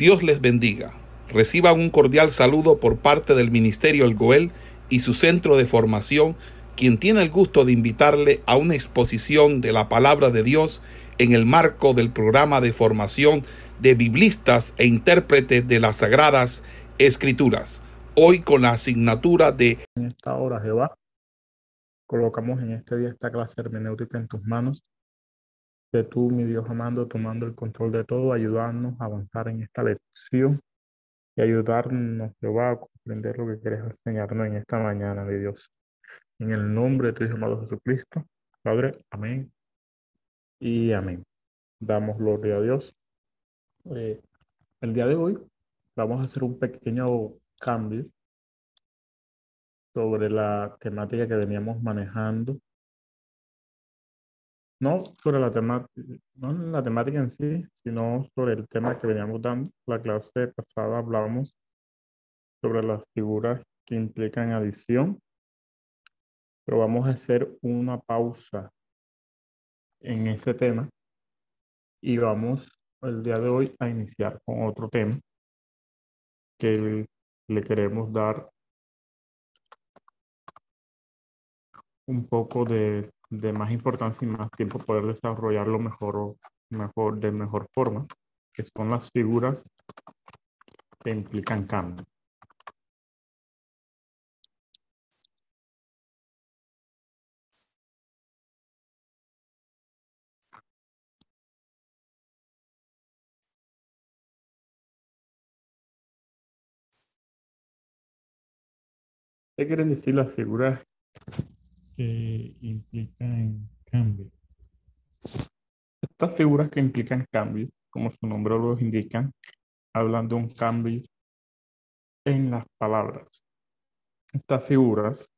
Dios les bendiga. Reciban un cordial saludo por parte del Ministerio El Goel y su centro de formación, quien tiene el gusto de invitarle a una exposición de la palabra de Dios en el marco del programa de formación de biblistas e intérpretes de las sagradas escrituras. Hoy con la asignatura de En esta hora, Jehová, colocamos en este día esta clase hermenéutica en tus manos, que tú, mi Dios amando, tomando el control de todo, ayudarnos a avanzar en esta lección y ayudarnos, Jehová, a comprender lo que quieres enseñarnos en esta mañana, mi Dios. En el nombre de tu Hijo amado Jesucristo, Padre, amén y amén. Damos gloria a Dios. Eh, el día de hoy vamos a hacer un pequeño cambio sobre la temática que veníamos manejando. No sobre la temática, no la temática en sí, sino sobre el tema que veníamos dando. La clase pasada hablábamos sobre las figuras que implican adición, pero vamos a hacer una pausa en ese tema y vamos el día de hoy a iniciar con otro tema que le queremos dar un poco de, de, más importancia y más tiempo poder desarrollarlo mejor, mejor, de mejor forma, que son las figuras que implican cambio. ¿Qué quieren decir las figuras que implican cambio? Estas figuras que implican cambio, como su nombre lo indican, hablan de un cambio en las palabras. Estas figuras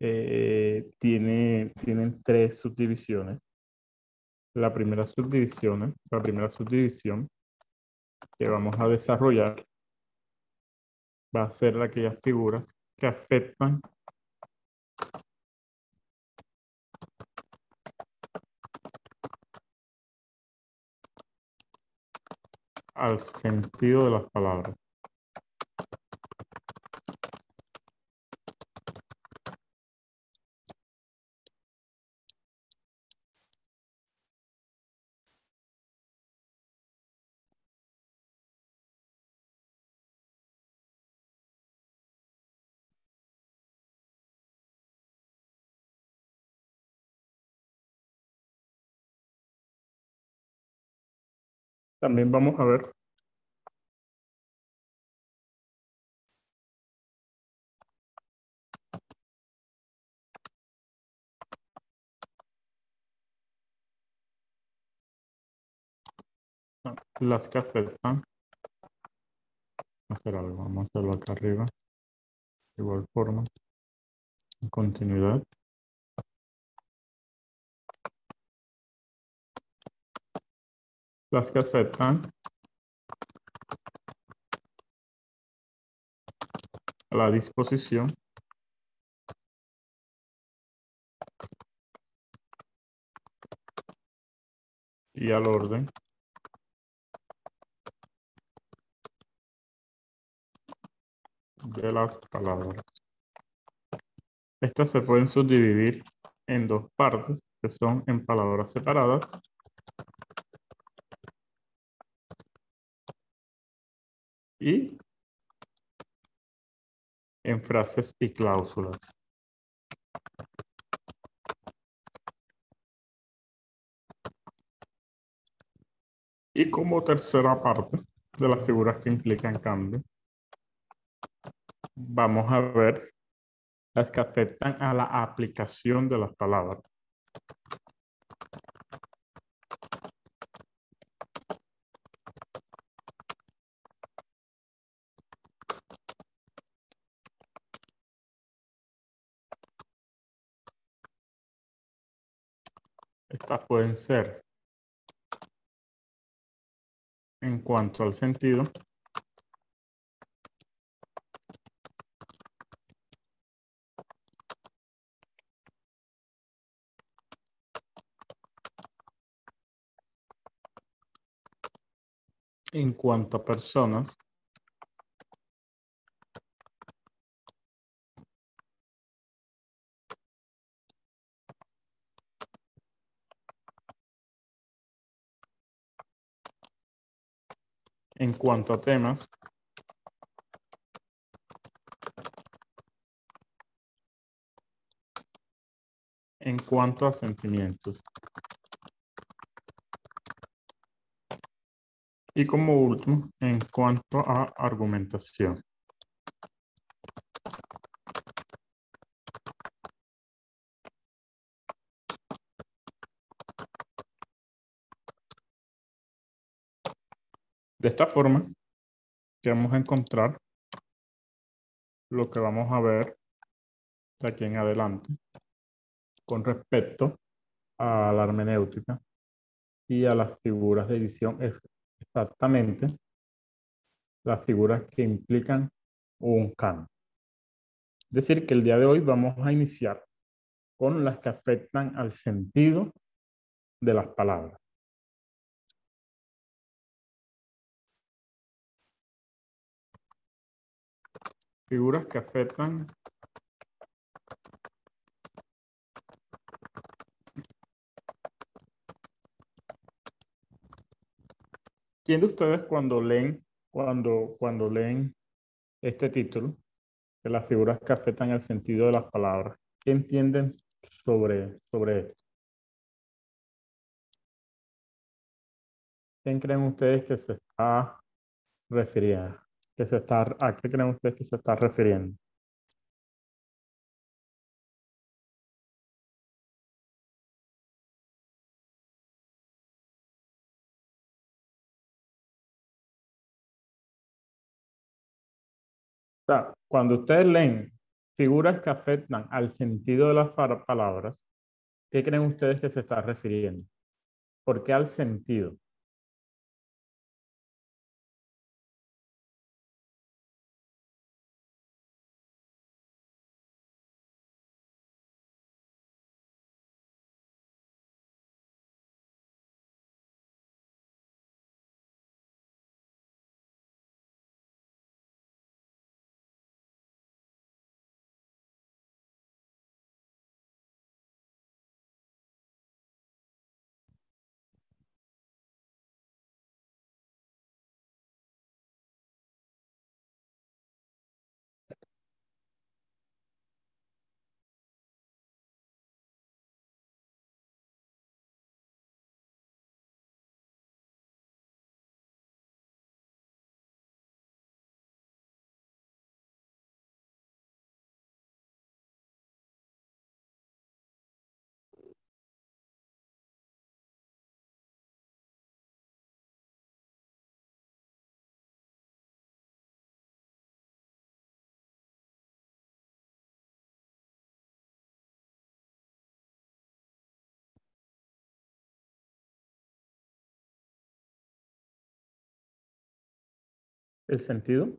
eh, tiene, tienen tres subdivisiones. La primera subdivisión, la primera subdivisión que vamos a desarrollar va a ser aquellas figuras que afectan al sentido de las palabras. También vamos a ver las que afectan. Hacer algo, vamos a hacerlo acá arriba. Igual forma. Continuidad. Las que afectan a la disposición. Y al orden. De las palabras. Estas se pueden subdividir en dos partes, que son en palabras separadas y en frases y cláusulas. Y como tercera parte de las figuras que implican cambio, vamos a ver las que afectan a la aplicación de las palabras. Pueden ser en cuanto al sentido, en cuanto a personas en cuanto a temas en cuanto a sentimientos. Y como último, en cuanto a argumentación. De esta forma, que vamos a encontrar lo que vamos a ver de aquí en adelante con respecto a la hermenéutica y a las figuras de edición exactamente las figuras que implican un canon. Es decir, que el día de hoy vamos a iniciar con las que afectan al sentido de las palabras. Figuras que afectan ¿Quién de ustedes cuando leen, cuando, cuando leen este título, de las figuras que afectan el sentido de las palabras, qué entienden sobre, sobre esto? ¿Quién creen ustedes que se está refiriendo? Que se está, ¿A qué creen ustedes que se está refiriendo? O sea, cuando ustedes leen figuras que afectan al sentido de las palabras, ¿qué creen ustedes que se está refiriendo? ¿Por qué al sentido? El sentido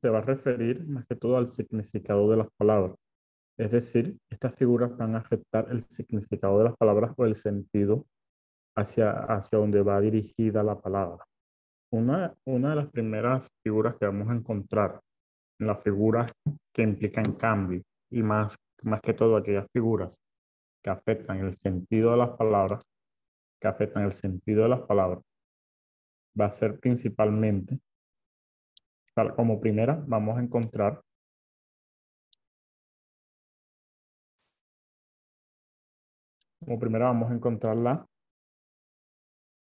se va a referir más que todo al significado de las palabras. Es decir, estas figuras van a afectar el significado de las palabras o el sentido hacia, hacia donde va dirigida la palabra. Una, una de las primeras figuras que vamos a encontrar en las figuras que implican cambio y más, más que todo aquellas figuras que afectan el sentido de las palabras, que afectan el sentido de las palabras, va a ser principalmente como primera vamos a encontrar como primera vamos a encontrar la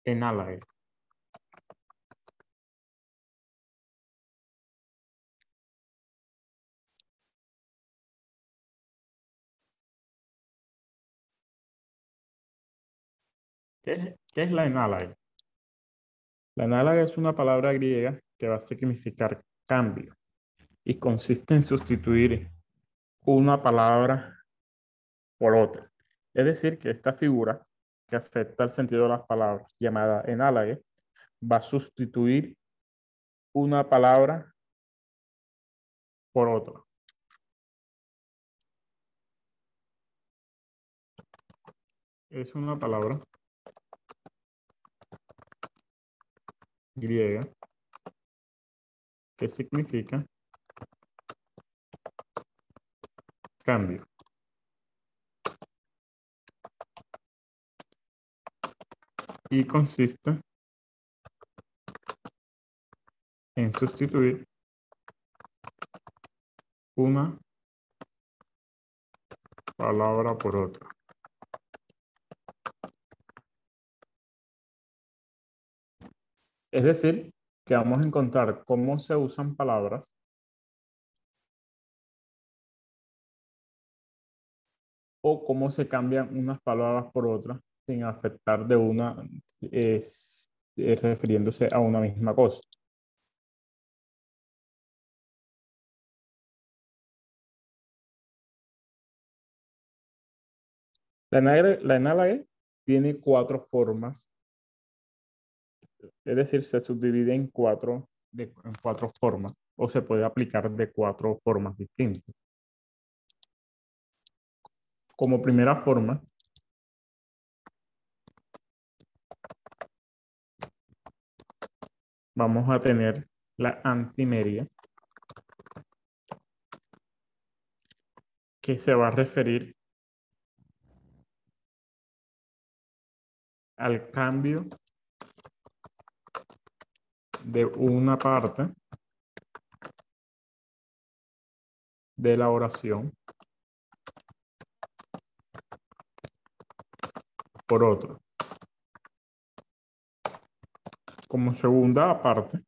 enáloga. ¿Qué, ¿Qué, es la enáloga? La enáloga es una palabra griega que va a significar cambio y consiste en sustituir una palabra por otra. Es decir, que esta figura que afecta el sentido de las palabras, llamada enálogue, va a sustituir una palabra por otra. Es una palabra griega que significa cambio. Y consiste en sustituir una palabra por otra. Es decir, que vamos a encontrar cómo se usan palabras o cómo se cambian unas palabras por otras sin afectar de una, es, refiriéndose a una misma cosa. La enálogue tiene cuatro formas es decir, se subdivide en cuatro, en cuatro formas o se puede aplicar de cuatro formas distintas. Como primera forma, vamos a tener la antimedia, que se va a referir al cambio de una parte de la oración por otro. Como segunda parte,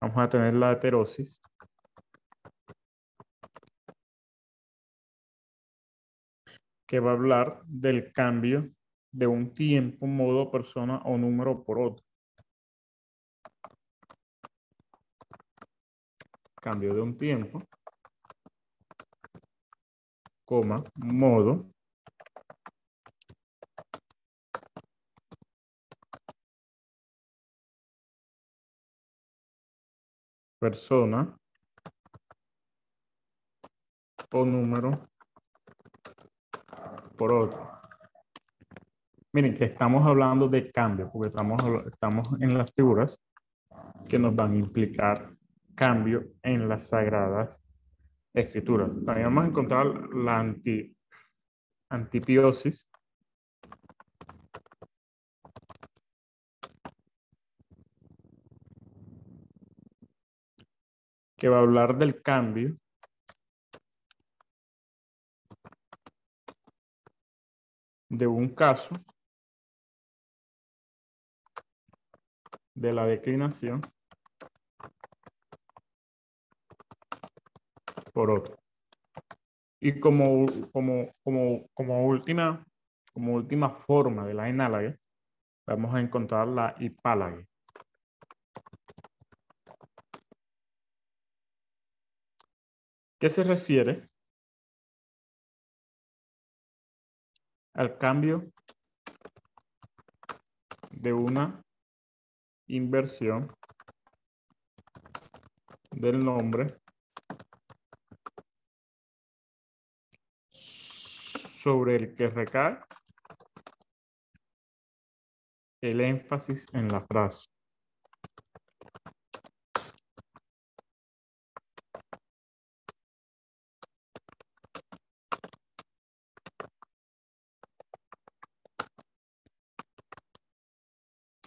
vamos a tener la heterosis. que va a hablar del cambio de un tiempo, modo, persona o número por otro. Cambio de un tiempo, coma, modo, persona o número por otro. Miren que estamos hablando de cambio, porque estamos, estamos en las figuras que nos van a implicar cambio en las sagradas escrituras. También vamos a encontrar la anti, antipiosis. que va a hablar del cambio de un caso de la declinación por otro. Y como, como, como, como, última, como última forma de la enálogue, vamos a encontrar la hipálague. ¿Qué se refiere? Al cambio de una inversión del nombre sobre el que recae el énfasis en la frase.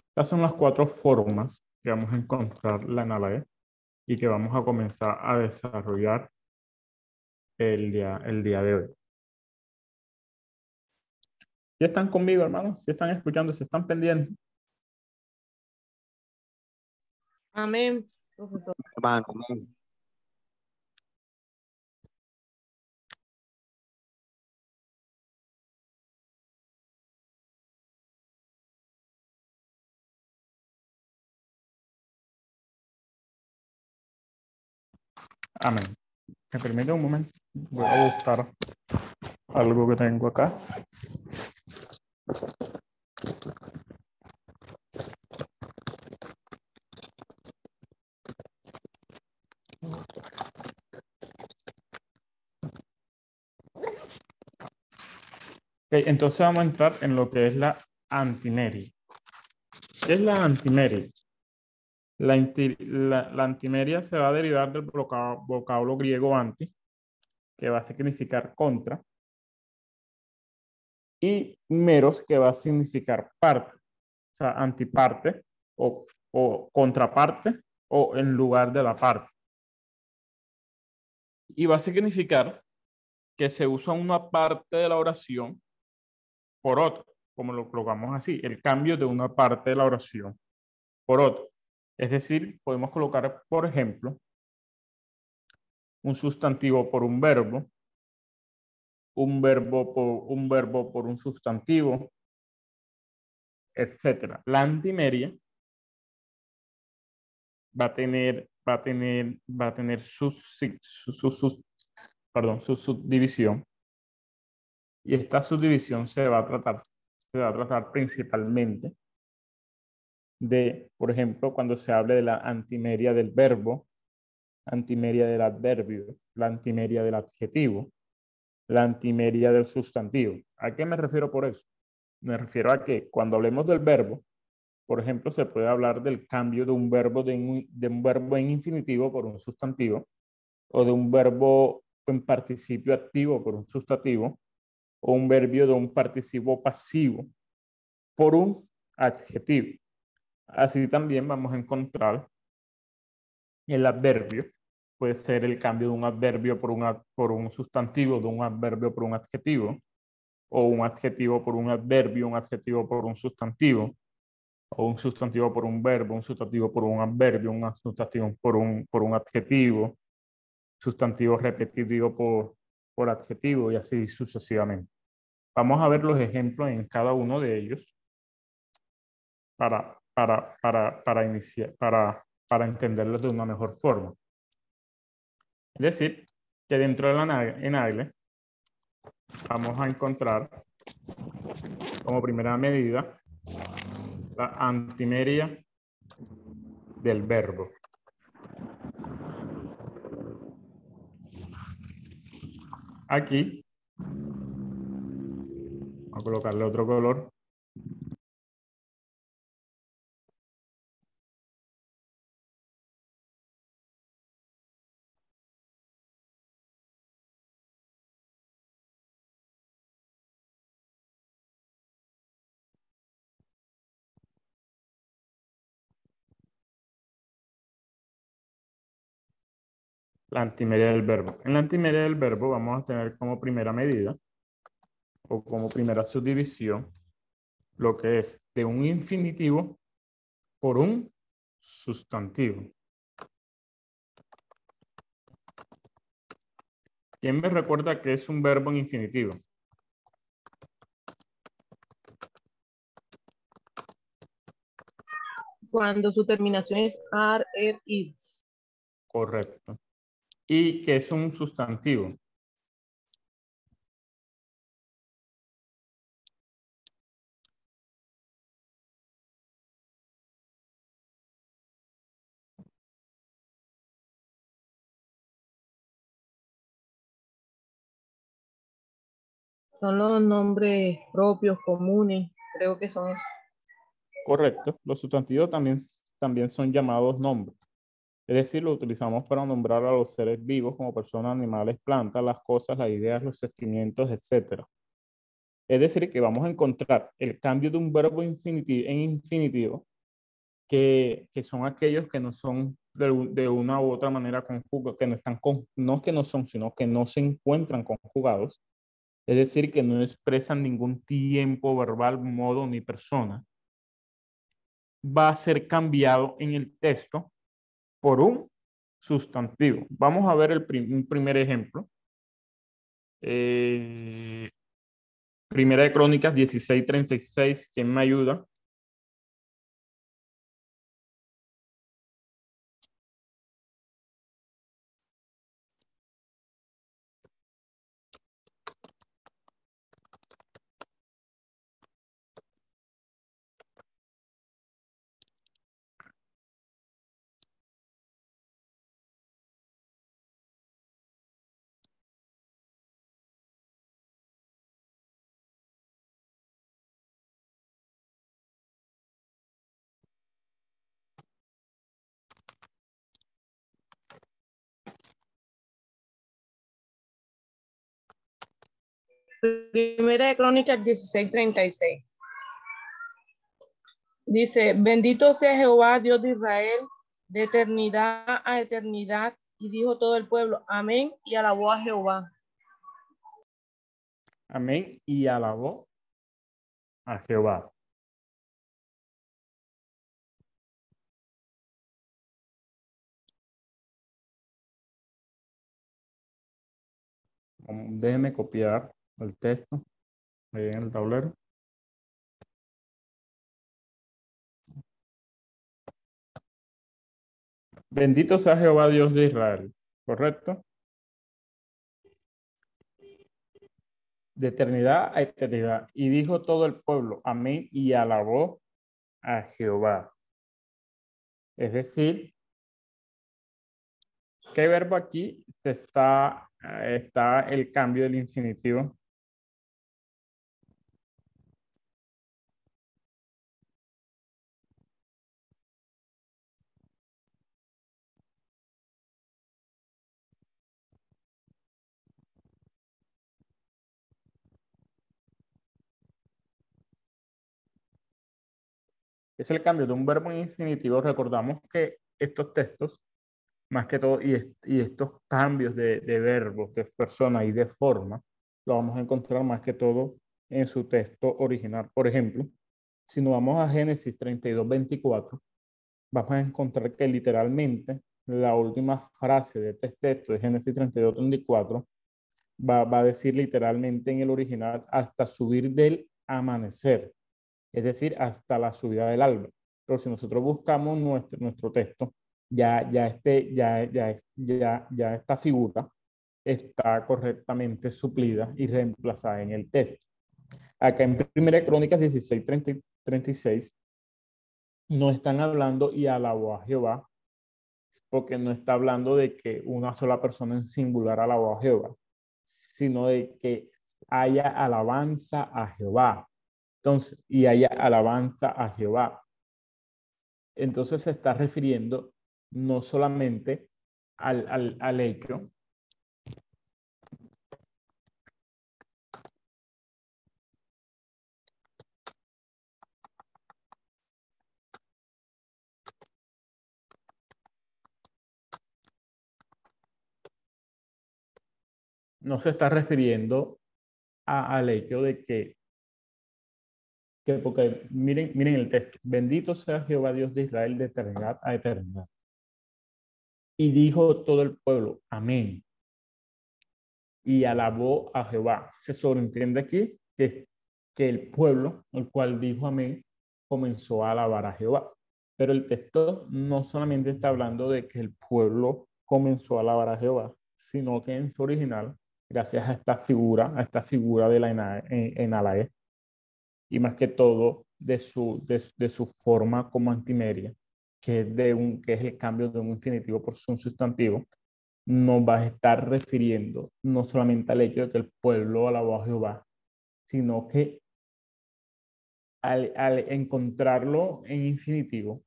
Estas son las cuatro formas que vamos a encontrar la análoga y que vamos a comenzar a desarrollar el día, el día de hoy. Si están conmigo, hermanos, si están escuchando, si están pendientes. Amén, Hermano, Amén. Me permite un momento. Voy a buscar algo que tengo acá. entonces vamos a entrar en lo que es la antimeria. ¿Qué es la antimeria? La, la, la, antimeria se va a derivar del vocablo griego anti, que va a significar contra, y meros, que va a significar parte, o sea, antiparte o, o contraparte o en lugar de la parte. Y va a significar que se usa una parte de la oración por otra, como lo colocamos así, el cambio de una parte de la oración por otra. Es decir, podemos colocar, por ejemplo, un sustantivo por un verbo, un verbo por un, verbo por un sustantivo, etc. La antimeria va a tener, va a tener, va a tener su, perdón, su subdivisión. Y esta subdivisión se va a tratar, se va a tratar principalmente de, por ejemplo, cuando se hable de la antimeria del verbo, antimeria del adverbio, la antimeria del adjetivo, la antimeria del sustantivo. ¿A qué me refiero por eso? Me refiero a que cuando hablemos del verbo, por ejemplo, se puede hablar del cambio de un verbo de un, de un verbo en infinitivo por un sustantivo o de un verbo en participio activo por un sustantivo o un verbio de un participo pasivo por un adjetivo. Así también vamos a encontrar el adverbio. Puede ser el cambio de un adverbio por un, por un sustantivo, de un adverbio por un adjetivo, o un adjetivo por un adverbio, un adjetivo por un sustantivo, o un sustantivo por un verbo, un sustantivo por un adverbio, un sustantivo por un, por un adjetivo, sustantivo repetitivo por, por adjetivo y así sucesivamente. Vamos a ver los ejemplos en cada uno de ellos para para, para, para, iniciar, para, para entenderlos de una mejor forma. Decir, que dentro de la enagle vamos a encontrar como primera medida la antimeria del verbo. Aquí, vamos a colocarle otro color. La antimedia del verbo. En la antimedia del verbo vamos a tener como primera medida o como primera subdivisión lo que es de un infinitivo por un sustantivo. ¿Quién me recuerda que es un verbo en infinitivo? Cuando su terminación es ar, er, id. Correcto y que es un sustantivo. Son los nombres propios, comunes, creo que son Correcto. Los sustantivos también, también son llamados nombres. Es decir, lo utilizamos para nombrar a los seres vivos como personas, animales, plantas, las cosas, las ideas, los sentimientos, etc. Es decir, que vamos a encontrar el cambio de un verbo infinitivo, en infinitivo, que, que son aquellos que no son de, de, una u otra manera conjugados, que no están con, no que no son, sino que no se encuentran conjugados. Es decir, que no expresan ningún tiempo verbal, modo ni persona. Va a ser cambiado en el texto por un sustantivo. Vamos a ver el un primer ejemplo. Eh, primera de Crónicas 16:36. ¿Quién me ayuda? Primera de Crónicas 16:36. Dice, bendito sea Jehová, Dios de Israel, de eternidad a eternidad. Y dijo todo el pueblo, amén, y alabó a Jehová. Amén, y alabó a Jehová. Déjeme copiar el texto en el tablero. Bendito sea Jehová Dios de Israel, ¿correcto? De eternidad a eternidad. Y dijo todo el pueblo, amén, y alabó a Jehová. Es decir, ¿qué verbo aquí está, está el cambio del infinitivo? Es el cambio de un verbo en infinitivo. Recordamos que estos textos, más que todo, y, estos cambios de, de, verbos, de persona y de forma, lo vamos a encontrar más que todo en su texto original. Por ejemplo, si nos vamos a Génesis 32, 24, vamos a encontrar que literalmente la última frase de este texto de Génesis 32, 24 va, va a decir literalmente en el original hasta subir del amanecer es decir, hasta la subida del alba. Pero si nosotros buscamos nuestro, nuestro texto, ya, ya, este, ya, ya, ya, esta figura está correctamente suplida y reemplazada en el texto. Acá en 1 Crónicas 16, 36, no están hablando y alabó a Jehová, porque no está hablando de que una sola persona en singular alabó a Jehová, sino de que haya alabanza a Jehová. Entonces, y haya alabanza a Jehová. Entonces se está refiriendo no solamente al, al, al hecho no se está refiriendo a, al hecho de que porque miren, miren el texto, bendito sea Jehová Dios de Israel de eternidad a eternidad. Y dijo todo el pueblo, amén. Y alabó a Jehová. Se sobreentiende aquí que, que el pueblo, el cual dijo amén, comenzó a alabar a Jehová. Pero el texto no solamente está hablando de que el pueblo comenzó a alabar a Jehová, sino que en su original, gracias a esta figura, a esta figura de la en, en Alae, y más que todo de su, de, su forma como antimeria, que es, de un, que es el cambio de un infinitivo por un sustantivo, nos va a estar refiriendo no solamente al hecho de que el pueblo alabó a Jehová, sino que al, al encontrarlo en infinitivo,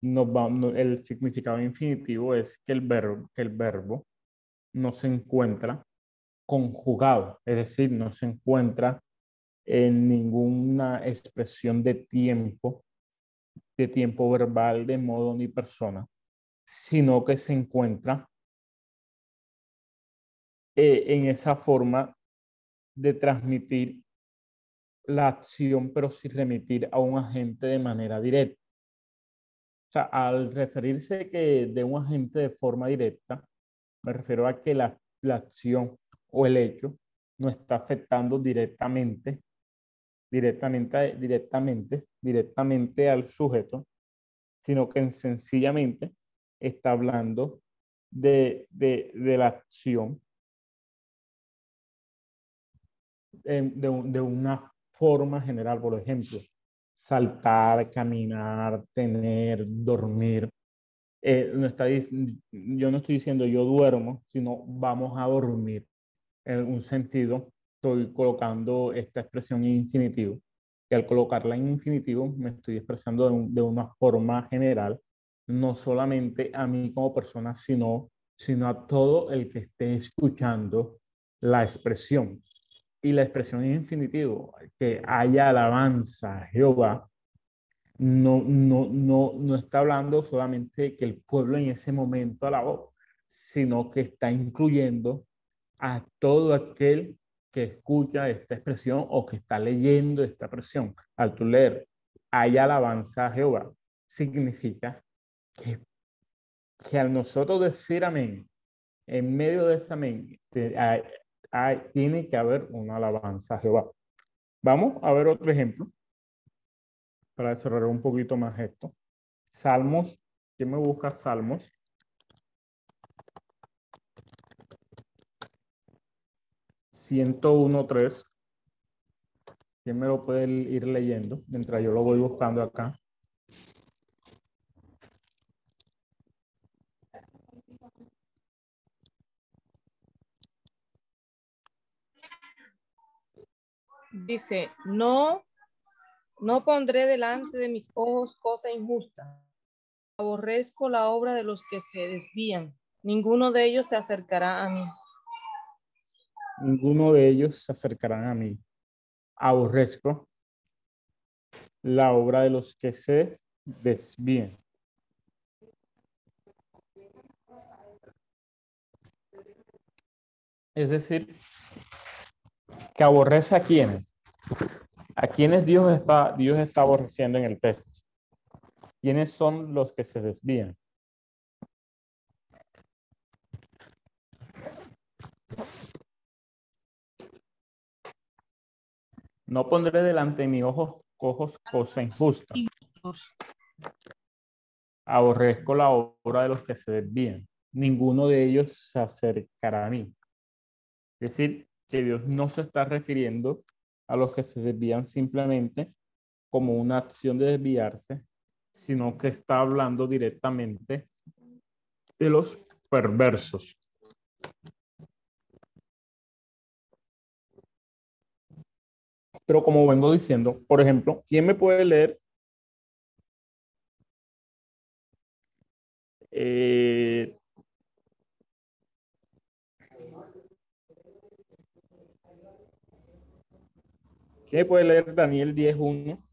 nos va, el significado infinitivo es que el verbo, que el verbo no se encuentra conjugado, es decir, no se encuentra en ninguna expresión de tiempo, de tiempo verbal, de modo ni persona, sino que se encuentra eh, en esa forma de transmitir la acción, pero sin remitir a un agente de manera directa. O sea, al referirse que de un agente de forma directa, me refiero a que la, la acción o el hecho no está afectando directamente directamente, directamente, directamente al sujeto, sino que sencillamente está hablando de, de, la acción de, de, una forma general, por ejemplo, saltar, caminar, tener, dormir. Eh, no está, yo no estoy diciendo yo duermo, sino vamos a dormir en un sentido estoy colocando esta expresión en infinitivo. Y al colocarla en infinitivo me estoy expresando de, una forma general, no solamente a mí como persona, sino, sino a todo el que esté escuchando la expresión. y la expresión en infinitivo, que haya alabanza a Jehová, no, no, no, no está hablando solamente que el pueblo en ese momento alabó, sino que está incluyendo a todo aquel que escucha esta expresión o que está leyendo esta expresión. Al tu leer, haya alabanza a Jehová, significa que, que al nosotros decir amén, en medio de ese amén, tiene que haber una alabanza a Jehová. Vamos a ver otro ejemplo para desarrollar un poquito más esto. Salmos, ¿quién me busca Salmos? ¿101.3? ¿Quién me lo puede ir leyendo mientras yo lo voy buscando acá? Dice, no, no pondré delante de mis ojos cosa injusta. Aborrezco la obra de los que se desvían. Ninguno de ellos se acercará a mí. Ninguno de ellos se acercarán a mí. Aborrezco la obra de los que se desvían. Es decir, que aborrece a quienes. A quienes Dios está, Dios está aborreciendo en el texto. ¿Quiénes son los que se desvían? No pondré delante de mis ojos, ojos cosa injusta. Aborrezco la obra de los que se desvían. Ninguno de ellos se acercará a mí. Es decir, que Dios no se está refiriendo a los que se desvían simplemente como una acción de desviarse, sino que está hablando directamente de los perversos. Pero como vengo diciendo, por ejemplo, ¿quién me puede leer eh, ¿Qué puede leer Daniel 10.1?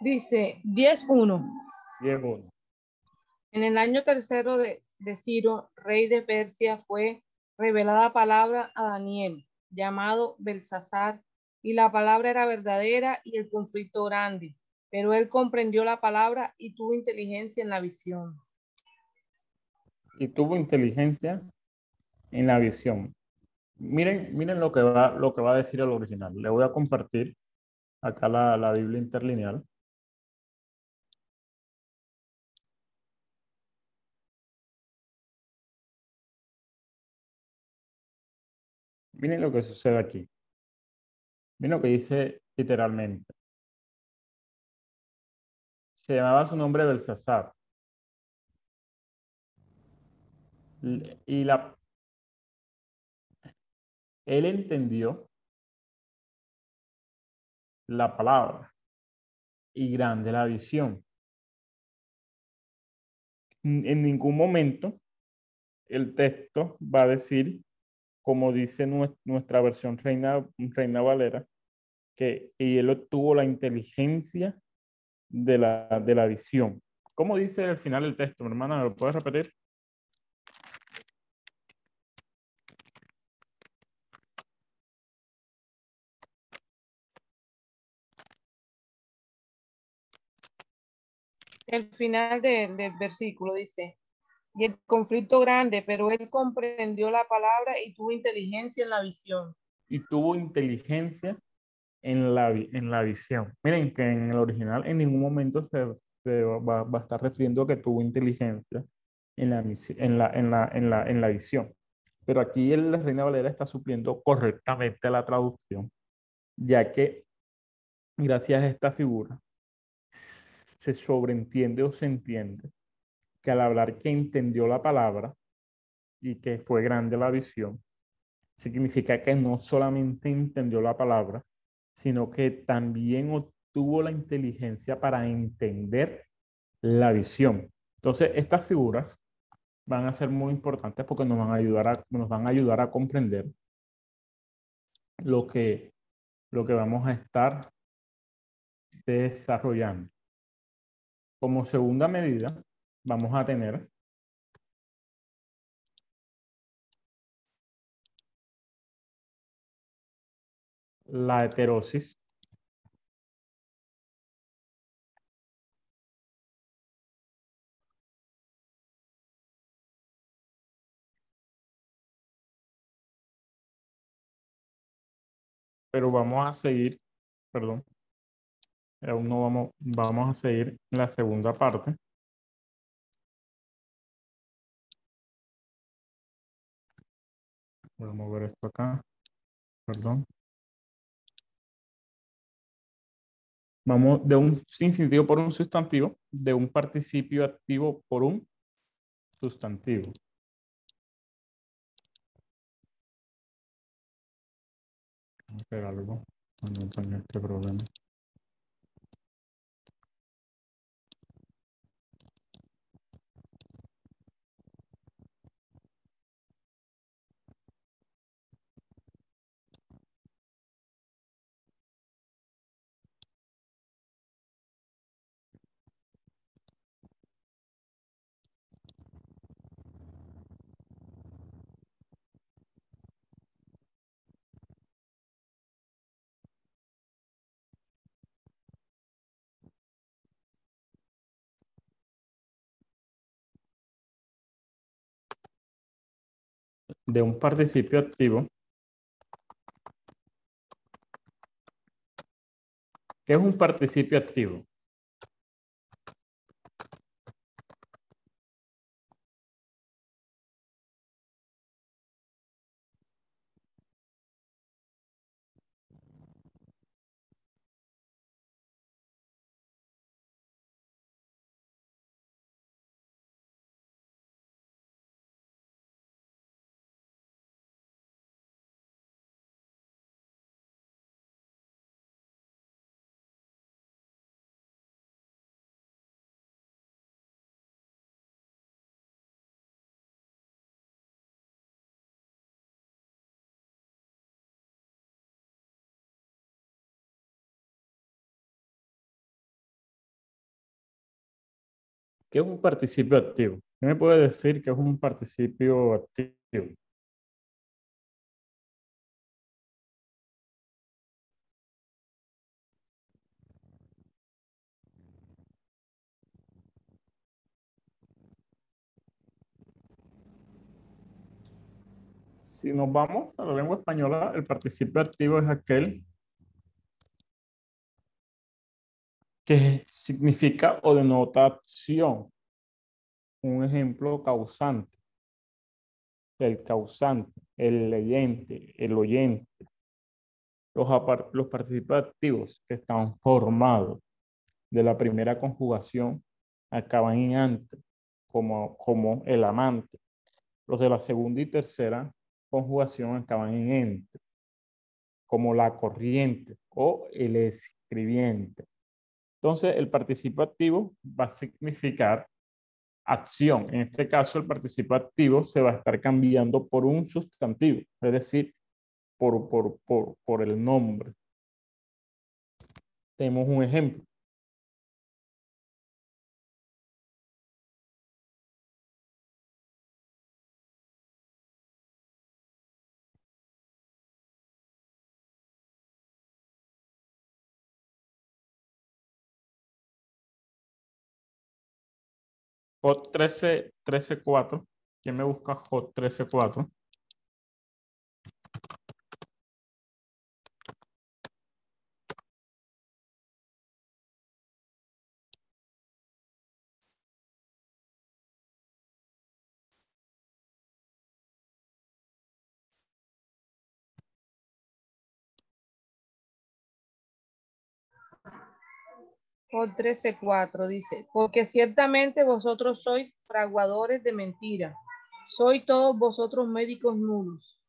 Dice 10.1. 10.1. En el año tercero de, de Ciro, rey de Persia, fue revelada palabra a Daniel, llamado Belsasar, y la palabra era verdadera y el conflicto grande, pero él comprendió la palabra y tuvo inteligencia en la visión. Y tuvo inteligencia en la visión. Miren, miren lo que va, lo que va a decir el original. Le voy a compartir acá la, la Biblia interlineal. Miren lo que sucede aquí. Miren lo que dice literalmente. Se llamaba su nombre Belsasar. Y la, él entendió la palabra y grande la visión. En ningún momento el texto va a decir como dice nuestra versión Reina, Reina Valera, que y él obtuvo la inteligencia de la, de la visión. ¿Cómo dice al final el texto, mi hermana? ¿Me lo puedes repetir? El final del versículo dice, y el conflicto grande, pero él comprendió la palabra y tuvo inteligencia en la visión. Y tuvo inteligencia en la, en la visión. Miren que en el original en ningún momento se, va, va, a estar refiriendo que tuvo inteligencia en la, en la, en la, en la, en la visión. Pero aquí el Reina Valera está supliendo correctamente la traducción ya que gracias a esta figura se sobreentiende o se entiende que al hablar que entendió la palabra y que fue grande la visión, significa que no solamente entendió la palabra, sino que también obtuvo la inteligencia para entender la visión. Entonces, estas figuras van a ser muy importantes porque nos van a ayudar a, nos van a, ayudar a comprender lo que, lo que vamos a estar desarrollando. Como segunda medida, vamos a tener la heterosis. Pero vamos a seguir, perdón, aún no vamos, vamos a seguir la segunda parte. Voy a mover esto acá, perdón. Vamos de un infinitivo por un sustantivo, de un participio activo por un sustantivo. Vamos a hacer algo no tengo este problema. De un participio activo ¿Qué es un participio activo? ¿Qué es un participio activo? ¿Qué me puede decir que es un participio activo? Si nos vamos a la lengua española, el participio activo es aquel que significa o denota acción. Un ejemplo causante. El causante, el leyente, el oyente. Los, los participativos que están formados de la primera conjugación acaban en ante, como, como el amante. Los de la segunda y tercera conjugación acaban en ente, como la corriente o el escribiente. Entonces, el participio activo va a significar acción. En este caso, el participio activo se va a estar cambiando por un sustantivo, es decir, por, por, por, por el nombre. Tenemos un ejemplo. Hot 13, 13.4. ¿Quién me busca Hot 13.4? Por 13.4 dice, porque ciertamente vosotros sois fraguadores de mentira. Soy todos vosotros médicos nulos.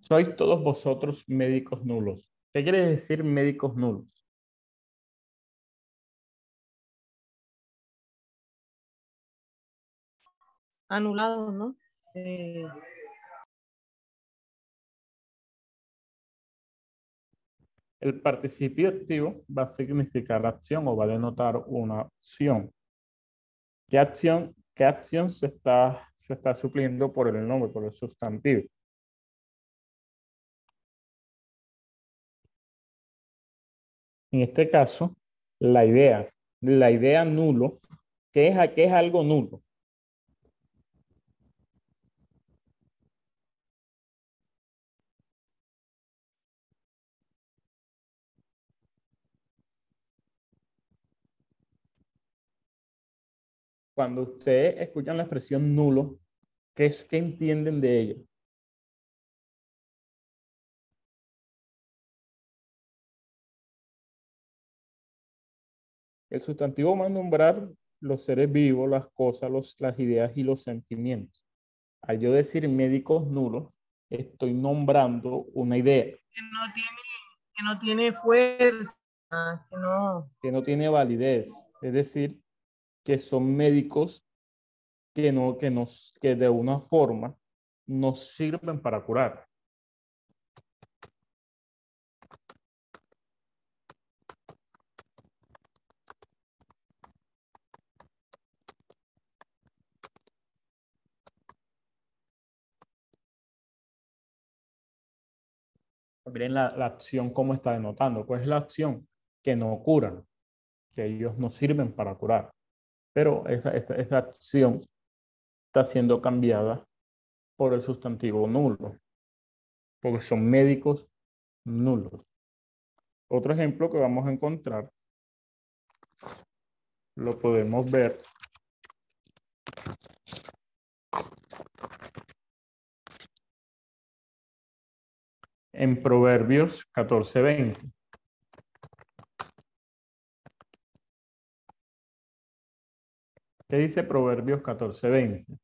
Sois todos vosotros médicos nulos. ¿Qué quiere decir médicos nulos? Anulados, ¿no? Eh, El participio activo va a significar acción o va a denotar una acción. ¿Qué acción, qué acción se, está, se está supliendo por el nombre, por el sustantivo? En este caso, la idea. La idea nulo, ¿qué es, qué es algo nulo? Cuando ustedes escuchan la expresión nulo, ¿qué es que entienden de ello? El sustantivo va a nombrar los seres vivos, las cosas, los, las ideas y los sentimientos. Al yo decir médicos nulos, estoy nombrando una idea. Que no tiene, que no tiene fuerza, que no. Que no tiene validez. Es decir, que son médicos que, no, que, nos, que de una forma nos sirven para curar. Miren la, la acción cómo está denotando. ¿Cuál es la acción? Que no curan, que ellos no sirven para curar. Pero esa, esa, esa acción está siendo cambiada por el sustantivo nulo, porque son médicos nulos. Otro ejemplo que vamos a encontrar, lo podemos ver en Proverbios 14:20. ¿Qué dice Proverbios 14:20?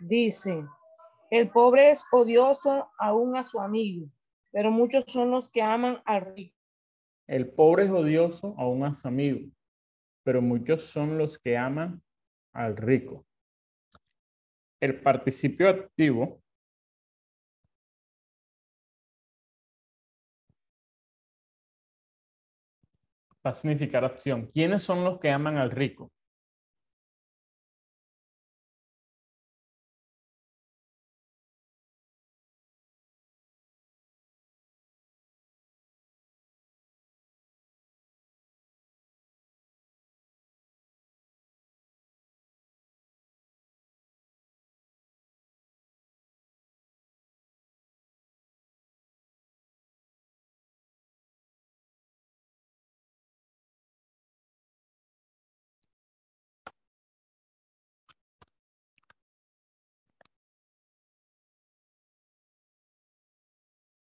Dice, el pobre es odioso aún a su amigo, pero muchos son los que aman al rico. El pobre es odioso aún a su amigo, pero muchos son los que aman al rico. El participio activo va a significar acción. ¿Quiénes son los que aman al rico?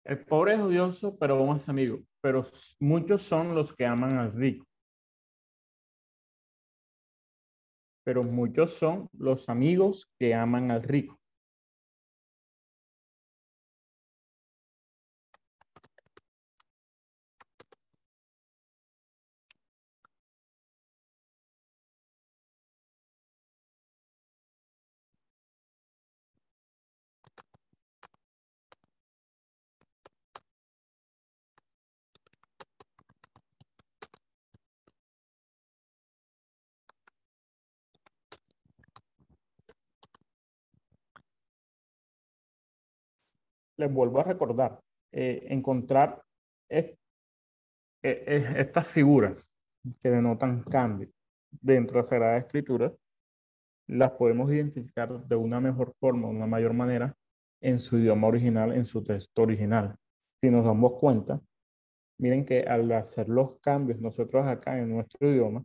El pobre es odioso, pero aún es amigo. Pero muchos son los que aman al rico. Pero muchos son los amigos que aman al rico. Les vuelvo a recordar, eh, encontrar e, e, estas figuras que denotan cambio dentro de la Sagrada Escritura, las podemos identificar de una mejor forma, de una mayor manera, en su idioma original, en su texto original. si nos damos cuenta, miren que al hacer los cambios nosotros acá en nuestro idioma,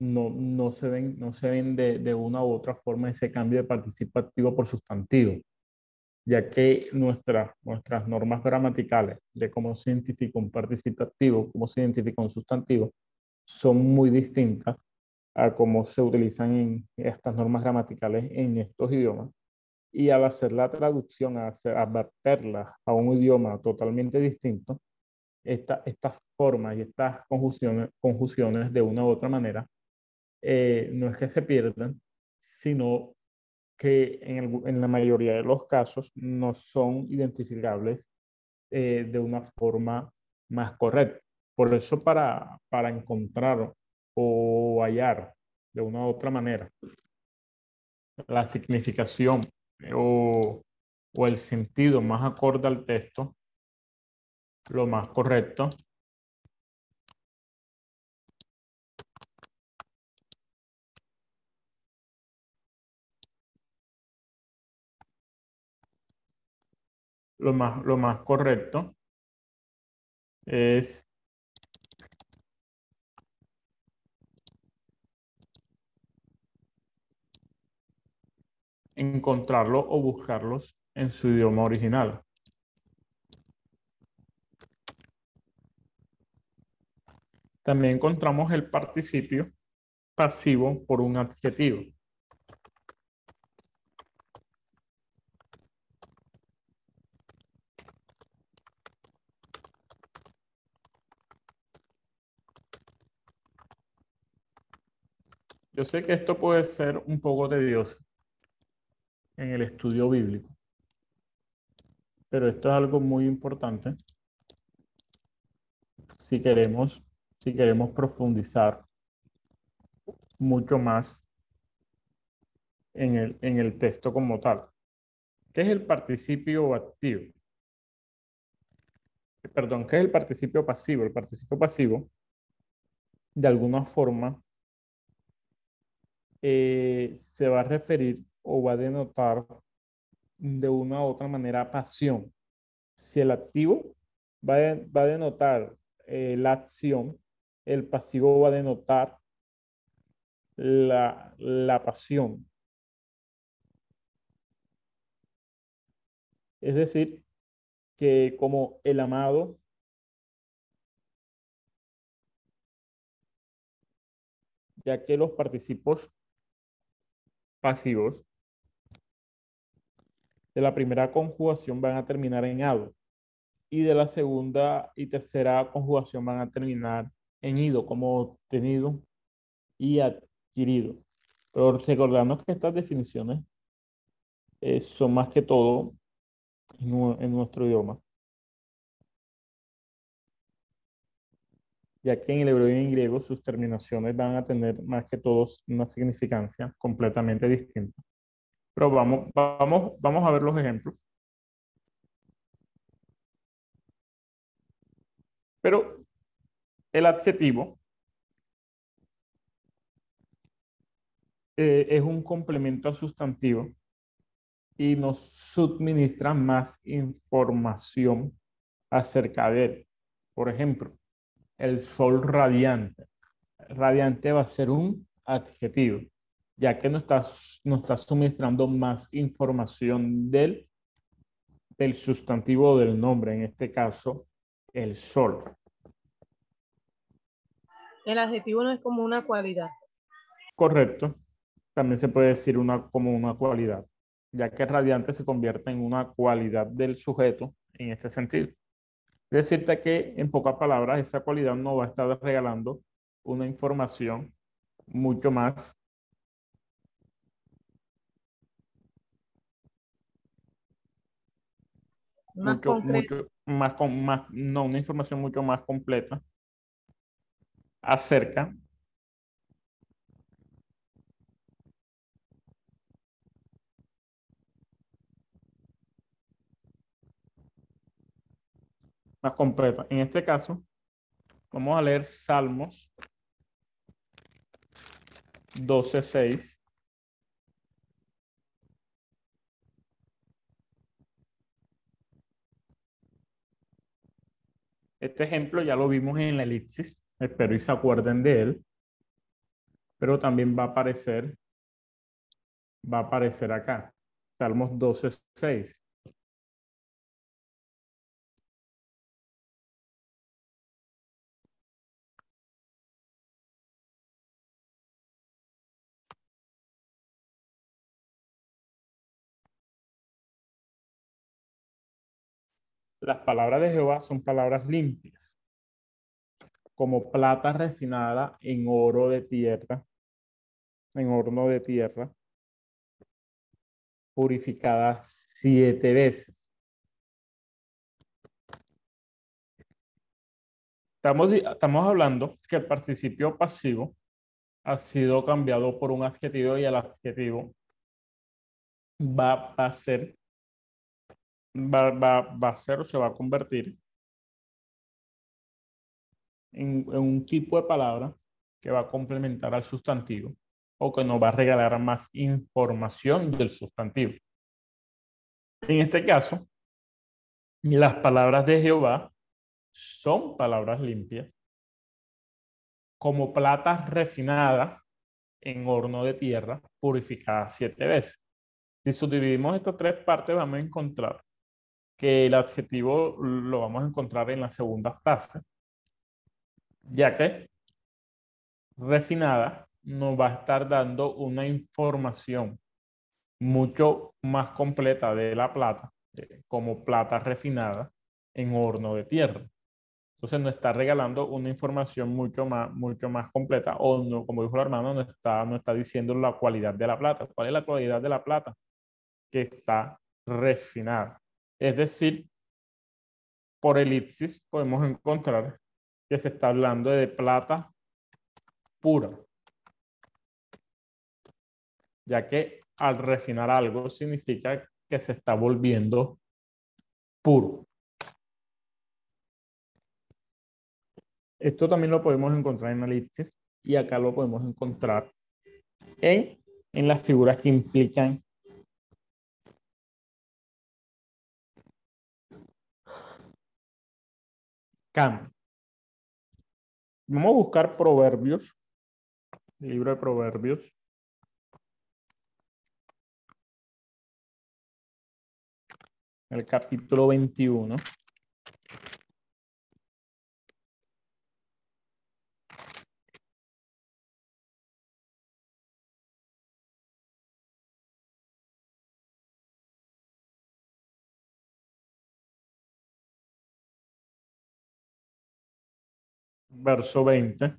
no, no se ven, no se ven de, de una u otra forma ese cambio de participativo por sustantivo, ya que nuestras nuestras normas gramaticales de cómo se identifica un participativo, cómo se identifica un sustantivo, son muy distintas a cómo se utilizan en estas normas gramaticales en estos idiomas. Y al hacer la traducción, a, hacer, a a un idioma totalmente distinto, esta, estas formas y estas conjunciones, conjunciones de una u otra manera, eh, no es que se pierdan, sino que en, la mayoría de los casos no son identificables eh, de una forma más correcta. Por eso para, para encontrar o hallar de una u otra manera la significación o, o el sentido más acorde al texto, lo más correcto lo más, lo más correcto es encontrarlo o buscarlos en su idioma original. También encontramos el participio pasivo por un adjetivo. Yo sé que esto puede ser un poco tedioso en el estudio bíblico, pero esto es algo muy importante si queremos, si queremos profundizar mucho más en el, en el texto como tal. ¿Qué es el participio activo? Perdón, ¿qué es el participio pasivo? El participio pasivo, de alguna forma, eh, se va a referir o va a denotar de una u otra manera pasión. Si el activo va a, va a denotar eh, la acción, el pasivo va a denotar la, la pasión. Es decir, que como el amado ya que los participos pasivos de la primera conjugación van a terminar en ado y de la segunda y tercera conjugación van a terminar en ido, como obtenido y adquirido. Pero recordamos que estas definiciones eh, son más que todo en nuestro idioma. Ya que en el hebreo y en griego sus terminaciones van a tener más que todos una significancia completamente distinta. Pero vamos, vamos, vamos a ver los ejemplos. Pero el adjetivo eh, es un complemento al sustantivo y nos suministra más información acerca de él. Por ejemplo, el sol radiante. Radiante va a ser un adjetivo, ya que nos está, nos está suministrando más información del, del sustantivo del nombre, en este caso, el sol. El adjetivo no es como una cualidad. Correcto. También se puede decir una, como una cualidad, ya que radiante se convierte en una cualidad del sujeto en este sentido. Decirte que, en pocas palabras, esa cualidad no va a estar regalando una información mucho más más mucho, mucho más, con, más, no, una información mucho más completa acerca más completa. En este caso, vamos a leer Salmos 12.6. Este ejemplo ya lo vimos en la elipsis, espero y se acuerden de él, pero también va a aparecer, va a aparecer acá, Salmos 12, Las palabras de Jehová son palabras limpias, como plata refinada en oro de tierra, en horno de tierra, purificada siete veces. Estamos, estamos hablando que el participio pasivo ha sido cambiado por un adjetivo y el adjetivo va a ser va, va, va a ser o se va a convertir en, en, un tipo de palabra que va a complementar al sustantivo o que nos va a regalar más información del sustantivo. En este caso, las palabras de Jehová son palabras limpias, como plata refinada en horno de tierra, purificada siete veces. Si subdividimos estas tres partes, vamos a encontrar que el adjetivo lo vamos a encontrar en la segunda frase, ya que refinada nos va a estar dando una información mucho más completa de la plata, eh, como plata refinada en horno de tierra. Entonces nos está regalando una información mucho más, mucho más completa, o no, como dijo el hermano, no está, no está diciendo la cualidad de la plata. ¿Cuál es la cualidad de la plata? Que está refinada. Es decir, por elipsis podemos encontrar que se está hablando de plata pura, ya que al refinar algo significa que se está volviendo puro. Esto también lo podemos encontrar en elipsis y acá lo podemos encontrar en, en las figuras que implican cambio. Vamos a buscar proverbios, libro de proverbios. El capítulo 21. Verso 20.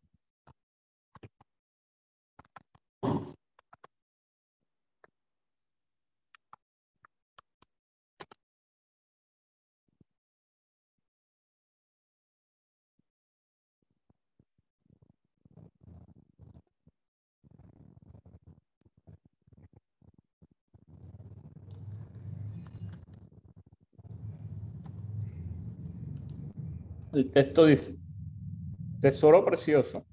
El texto dice, tesoro precioso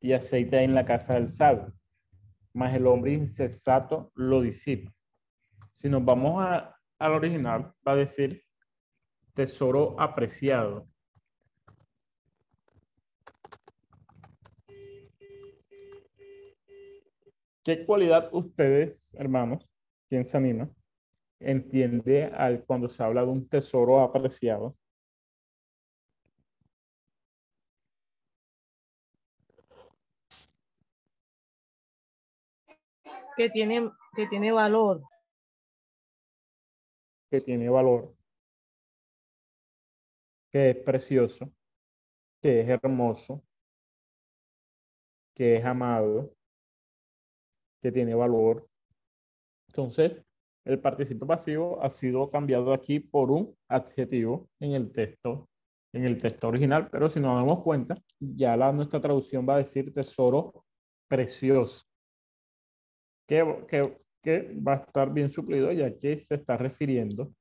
y aceite en la casa del sabio, mas el hombre insensato lo disipa. Si nos vamos a, al original, va a decir tesoro apreciado. ¿Qué cualidad ustedes, hermanos, quién se anima, entiende al, cuando se habla de un tesoro apreciado? Que tiene, que tiene valor. Que tiene valor. Que es precioso. Que es hermoso. Que es amado. Que tiene valor. Entonces, el participio pasivo ha sido cambiado aquí por un adjetivo en el texto, en el texto original, pero si nos damos cuenta, ya la, nuestra traducción va a decir tesoro precioso que, que, va a estar bien suplido ya que se está refiriendo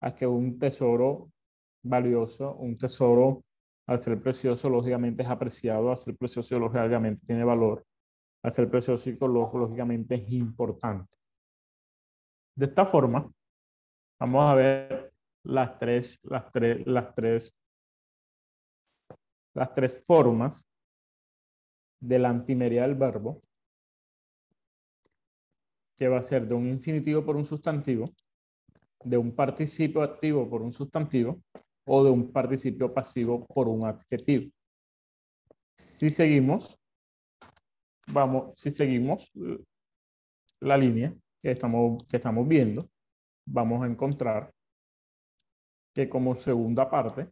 a que un tesoro valioso, un tesoro al ser precioso, lógicamente es apreciado, al ser precioso, lógicamente tiene valor, al ser precioso, lógicamente es importante. De esta forma, vamos a ver las tres, las tres, las tres las tres formas de la antimería del verbo, que va a ser de un infinitivo por un sustantivo, de un participio activo por un sustantivo o de un participio pasivo por un adjetivo. Si seguimos, vamos, si seguimos la línea que estamos, que estamos viendo, vamos a encontrar que como segunda parte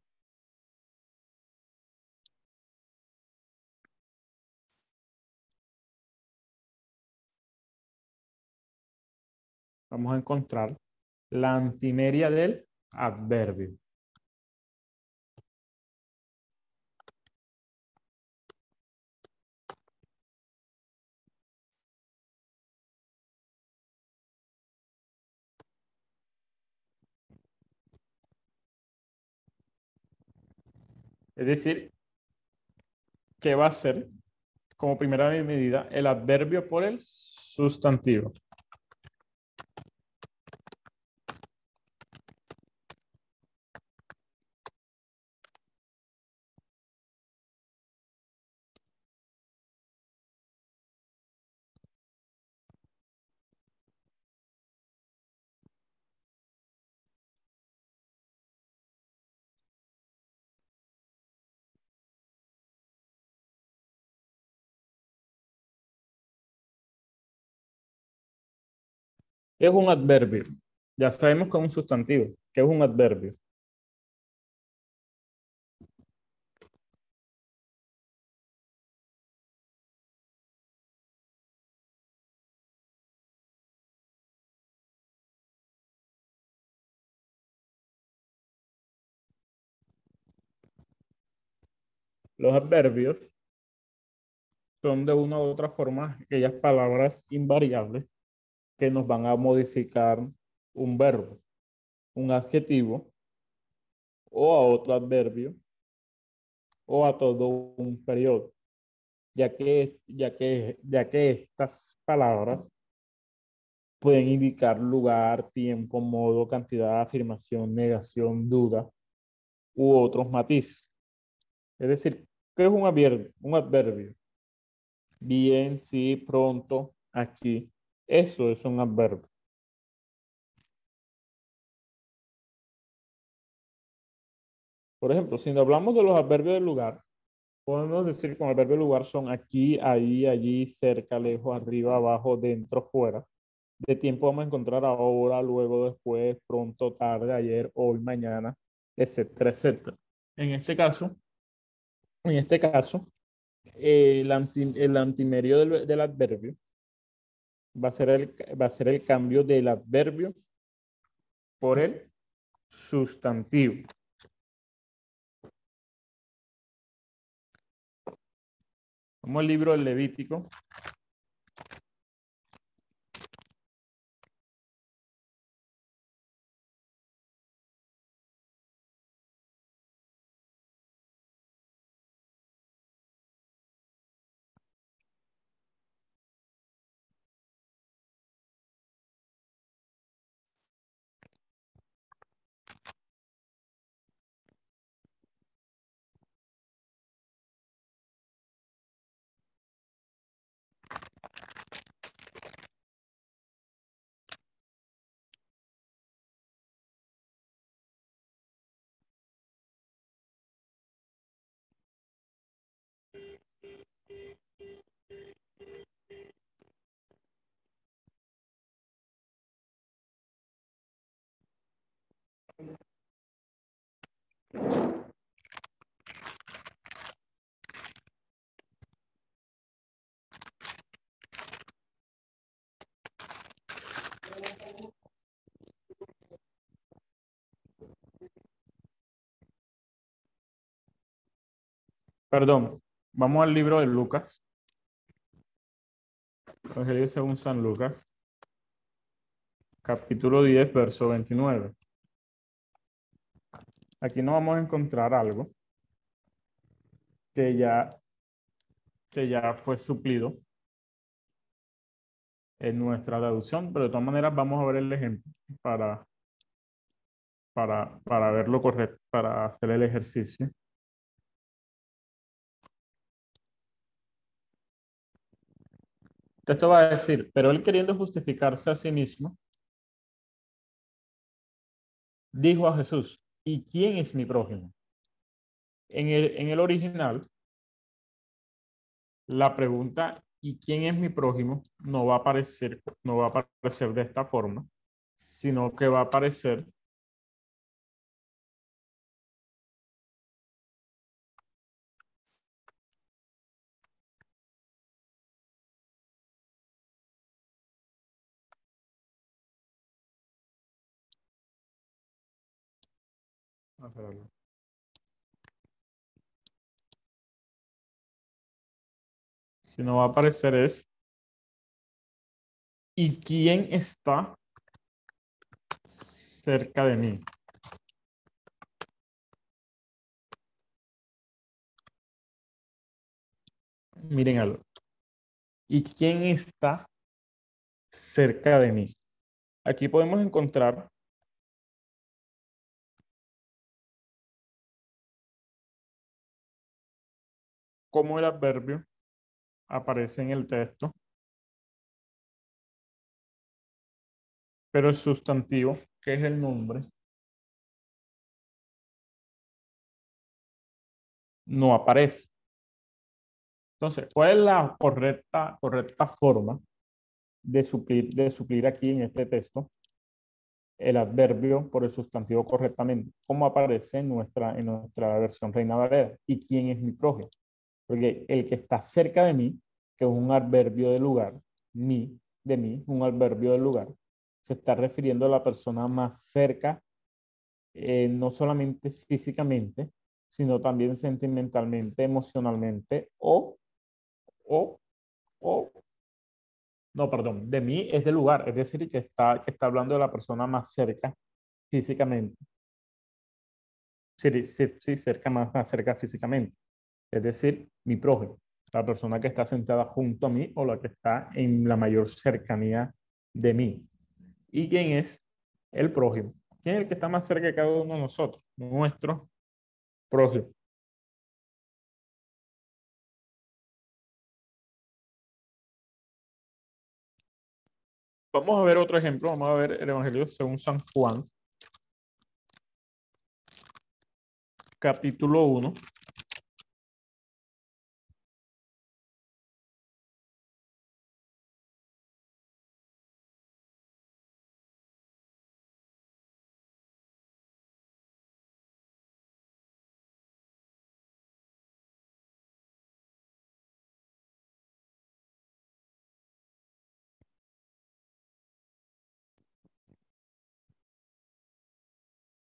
vamos a encontrar la antimeria del adverbio. Es decir, que va a ser como primera medida el adverbio por el sustantivo. Es un adverbio? Ya sabemos que es un sustantivo. ¿Qué es un adverbio? Los adverbios son de una u otra forma aquellas palabras invariables que nos van a modificar un verbo, un adjetivo o a otro adverbio o a todo un periodo, ya que, ya que, ya que estas palabras pueden indicar lugar, tiempo, modo, cantidad, afirmación, negación, duda u otros matices. Es decir, ¿qué es un adverbio? Un adverbio. Bien, sí, pronto, aquí. Eso es un adverbio. Por ejemplo, si hablamos de los adverbios del lugar, podemos decir que con adverbio del lugar son aquí, ahí, allí, cerca, lejos, arriba, abajo, dentro, fuera. De tiempo vamos a encontrar ahora, luego, después, pronto, tarde, ayer, hoy, mañana, etcétera, etcétera. En este caso, en este caso, el, antimerio del adverbio va a ser el, va a ser el cambio del adverbio por el sustantivo. Como el libro del Levítico. Perdón, vamos al libro de Lucas. Evangelio según San Lucas, capítulo 10, verso 29. Aquí no vamos a encontrar algo que ya, que ya fue suplido en nuestra traducción, pero de todas maneras vamos a ver el ejemplo para, para, para ver lo correcto, para hacer el ejercicio. Esto va a decir, pero él queriendo justificarse a sí mismo, dijo a Jesús, ¿y quién es mi prójimo? En el, original, la pregunta ¿y quién es mi prójimo? no va a aparecer, no va a aparecer de esta forma, sino que va a aparecer Si no va a aparecer es ¿y quién está cerca de mí? Miren algo. ¿Y quién está cerca de mí? Aquí podemos encontrar cómo el adverbio aparece en el texto, pero el sustantivo, que es el nombre, no aparece. Entonces, ¿cuál es la correcta, forma de suplir, de suplir aquí en este texto el adverbio por el sustantivo correctamente? ¿Cómo aparece en nuestra, en nuestra versión Reina Valera? ¿Y quién es mi prójimo? Porque el que está cerca de mí, que es un adverbio de lugar, mi, de mí, un adverbio de lugar, se está refiriendo a la persona más cerca, eh, no solamente físicamente, sino también sentimentalmente, emocionalmente, o, o, o, no, perdón, de mí es de lugar, es decir, que está, que está hablando de la persona más cerca físicamente. Sí, sí, sí cerca, más, más cerca físicamente es decir, mi prójimo, la persona que está sentada junto a mí o la que está en la mayor cercanía de mí. ¿Y quién es el prójimo? ¿Quién es el que está más cerca de cada uno de nosotros? Nuestro prójimo. Vamos a ver otro ejemplo. Vamos a ver el Evangelio según San Juan. Capítulo 1.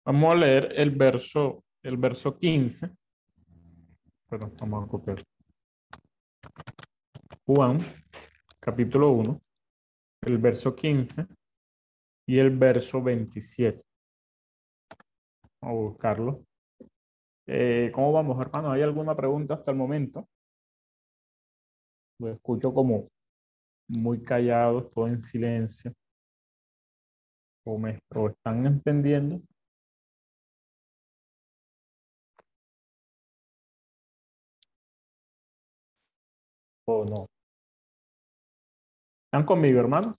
Vamos a leer el verso, el verso 15. Perdón, vamos a copiar. Juan, capítulo 1, el verso 15 y el verso 27. Vamos a buscarlo. Eh, ¿Cómo vamos, hermano? ¿Hay alguna pregunta hasta el momento? Lo escucho como muy callado, todo en silencio. ¿O me o están entendiendo? O no. ¿Están conmigo, hermanos?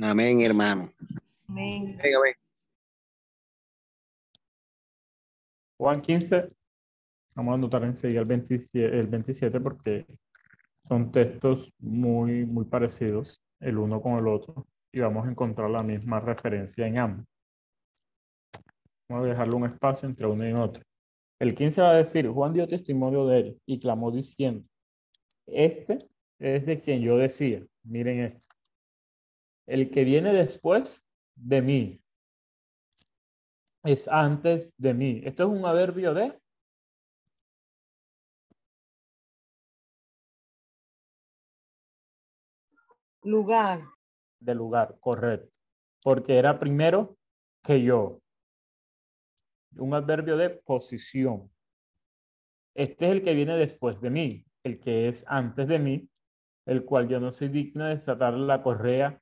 Amén, hermano. Amén. Venga, ven. Juan 15, vamos a anotar enseguida el 27, el 27 porque son textos muy, muy parecidos el uno con el otro y vamos a encontrar la misma referencia en ambos. Vamos a dejarle un espacio entre uno y otro. El 15 va a decir, Juan dio testimonio de él y clamó diciendo, este es de quien yo decía, miren esto, el que viene después de mí es antes de mí. Esto es un adverbio de Lugar. de lugar, correcto. Porque era primero que yo. Un adverbio de posición. Este es el que viene después de mí, el que es antes de mí, el cual yo no soy digno de desatar la correa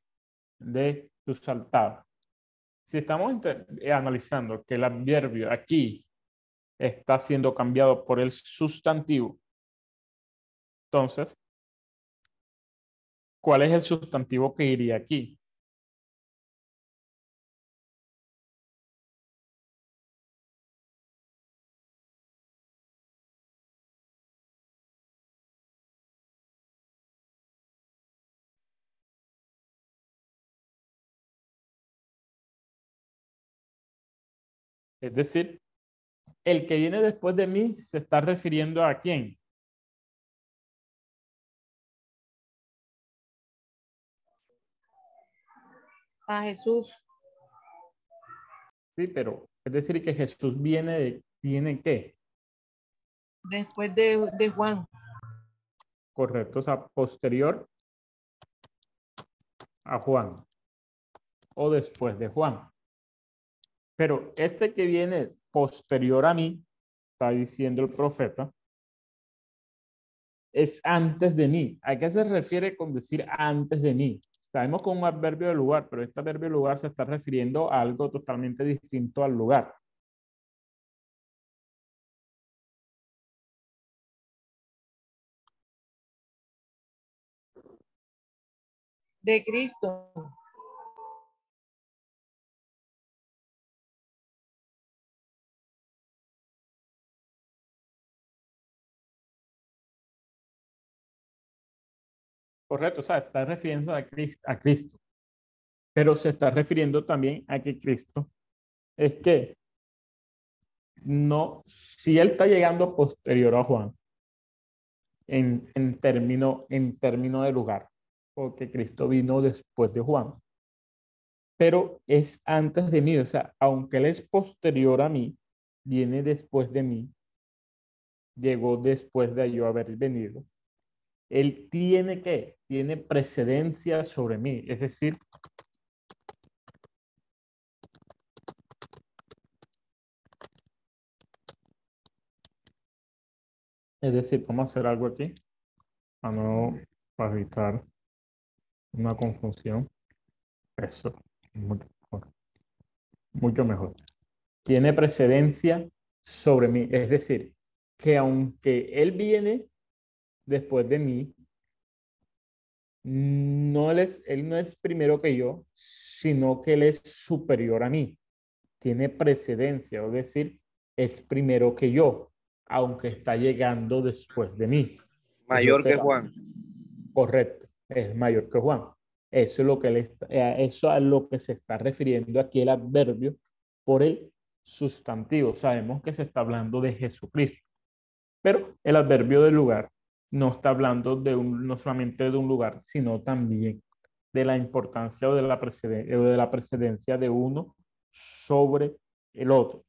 de tu saltado. Si estamos eh, analizando que el adverbio aquí está siendo cambiado por el sustantivo. Entonces, ¿cuál es el sustantivo que iría aquí? Es decir, el que viene después de mí se está refiriendo a quién. A Jesús. Sí, pero es decir que Jesús viene de, ¿viene qué? Después de, de Juan. Correcto, o sea, posterior a Juan o después de Juan. Pero este que viene posterior a mí, está diciendo el profeta, es antes de mí. ¿A qué se refiere con decir antes de mí? Sabemos con un adverbio de lugar, pero este adverbio de lugar se está refiriendo a algo totalmente distinto al lugar. De Cristo. Correcto, o sea, está refiriendo a Cristo, a Cristo. Pero se está refiriendo también a que Cristo es que no, si él está llegando posterior a Juan, en, en, término, en término de lugar, porque Cristo vino después de Juan, pero es antes de mí, o sea, aunque él es posterior a mí, viene después de mí, llegó después de yo haber venido, él tiene que, tiene precedencia sobre mí. Es decir, es decir, vamos a hacer algo aquí para no para evitar una confusión. Eso, mucho mejor. Mucho mejor. Tiene precedencia sobre mí. Es decir, que aunque él viene después de mí, no él, es, él no es primero que yo, sino que él es superior a mí. Tiene precedencia, es decir, es primero que yo, aunque está llegando después de mí. Mayor que Juan. Correcto, es mayor que Juan. Eso es lo que él eh, eso a lo que se está refiriendo aquí el adverbio por el sustantivo. Sabemos que se está hablando de Jesucristo. Pero el adverbio del lugar no está hablando de un, no solamente de un lugar, sino también de la importancia o de la, o de la precedencia de uno sobre el otro.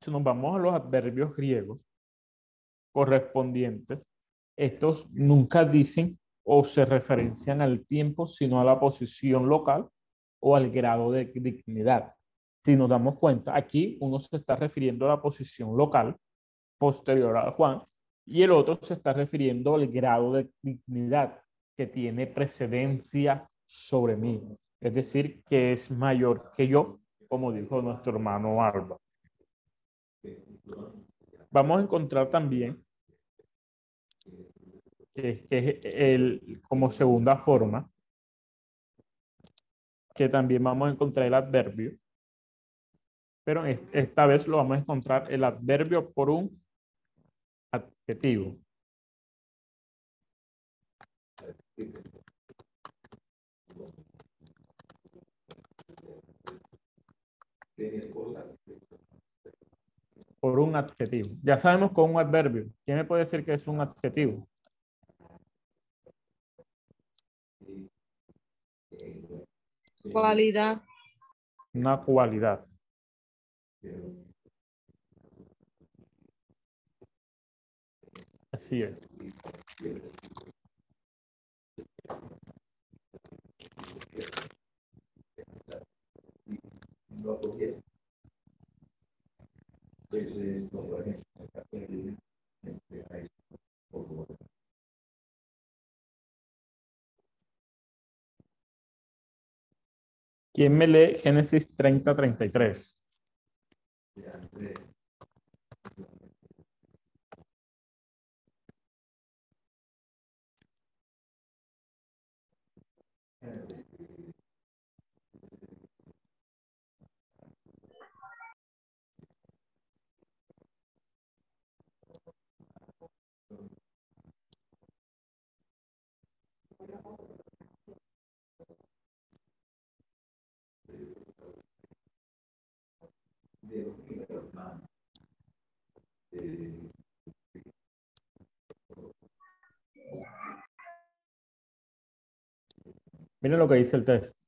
Si nos vamos a los adverbios griegos correspondientes, estos nunca dicen o se referencian al tiempo, sino a la posición local o al grado de dignidad. Si nos damos cuenta, aquí uno se está refiriendo a la posición local posterior a Juan y el otro se está refiriendo al grado de dignidad que tiene precedencia sobre mí, es decir, que es mayor que yo, como dijo nuestro hermano Alba. Vamos a encontrar también que, es el, como segunda forma, que también vamos a encontrar el adverbio, pero esta vez lo vamos a encontrar el adverbio por un Por un adjetivo. Ya sabemos con un adverbio. ¿Quién me puede decir que es un adjetivo? Cualidad. Una cualidad. Así es. ¿Quién me lee Génesis 30, 33? Miren lo que dice el texto.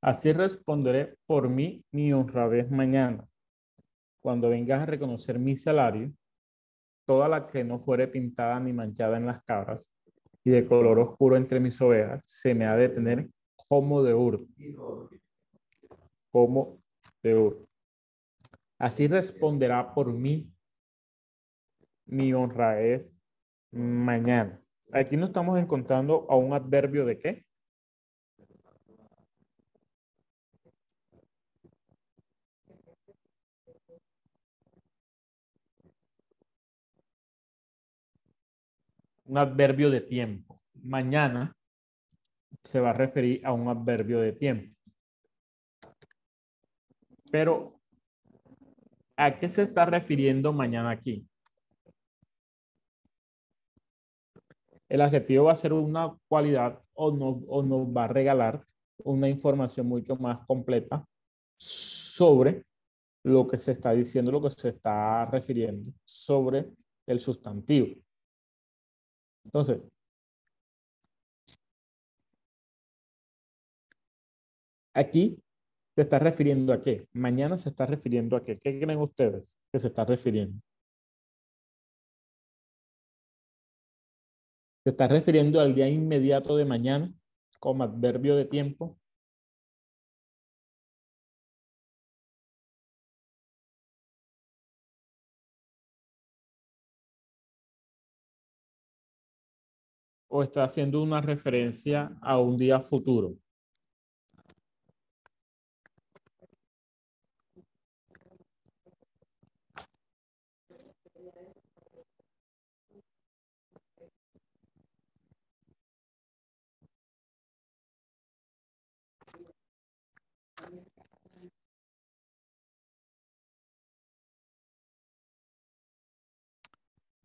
Así responderé por mí mi honradez mañana. Cuando vengas a reconocer mi salario, toda la que no fuere pintada ni manchada en las cabras y de color oscuro entre mis ovejas, se me ha de tener como de ur. Como de. Así responderá por mí mi honradez mañana. Aquí no estamos encontrando a un adverbio de qué? un adverbio de tiempo. Mañana se va a referir a un adverbio de tiempo. Pero, ¿a qué se está refiriendo mañana aquí? El adjetivo va a ser una cualidad o, no, o nos va a regalar una información mucho más completa sobre lo que se está diciendo, lo que se está refiriendo sobre el sustantivo. Entonces, aquí se está refiriendo a qué? Mañana se está refiriendo a qué? ¿Qué creen ustedes que se está refiriendo? Se está refiriendo al día inmediato de mañana como adverbio de tiempo. o está haciendo una referencia a un día futuro?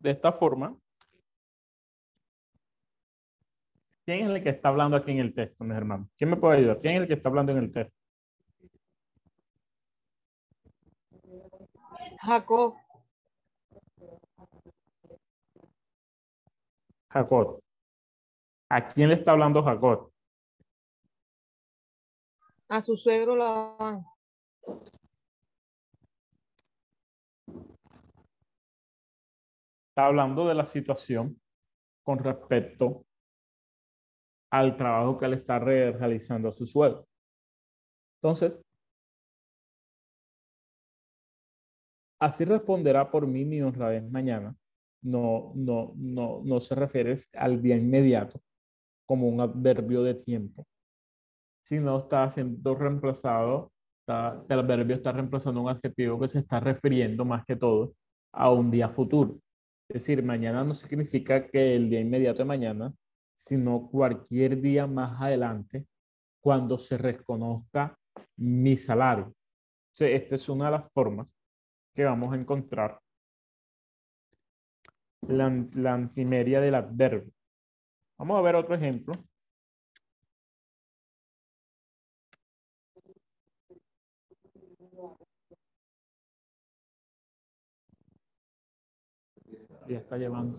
De esta forma, ¿quién es el que está hablando aquí en el texto, mis hermanos? ¿Quién me puede ayudar? ¿Quién es el que está hablando en el texto? Jacob, Jacob. ¿A quién le está hablando Jacob? a su suegro Labán. Está hablando de la situación con respecto al trabajo que él está re- realizando a su suegro. Entonces, así responderá por mí mi honradez mañana. No, no, no, no se refiere al día inmediato como un adverbio de tiempo, sino está siendo reemplazado, el adverbio está reemplazando un adjetivo que se está refiriendo más que todo a un día futuro. Es decir, mañana no significa que el día inmediato de mañana, sino cualquier día más adelante, cuando se reconozca mi salario. Esta es una de las formas que vamos a encontrar la, la antimeria del adverbio. Vamos a ver otro ejemplo. Ya está llevando.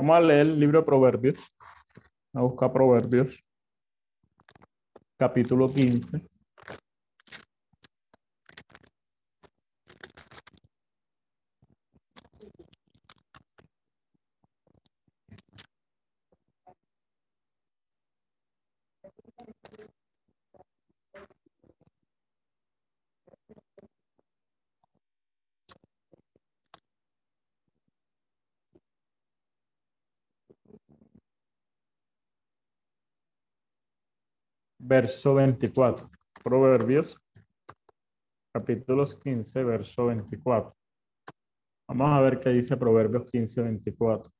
Vamos a leer el libro de Proverbios. A buscar Proverbios. Capítulo 15. Verso 24. Proverbios, capítulos 15, verso 24. Vamos a ver qué dice Proverbios 15, 24.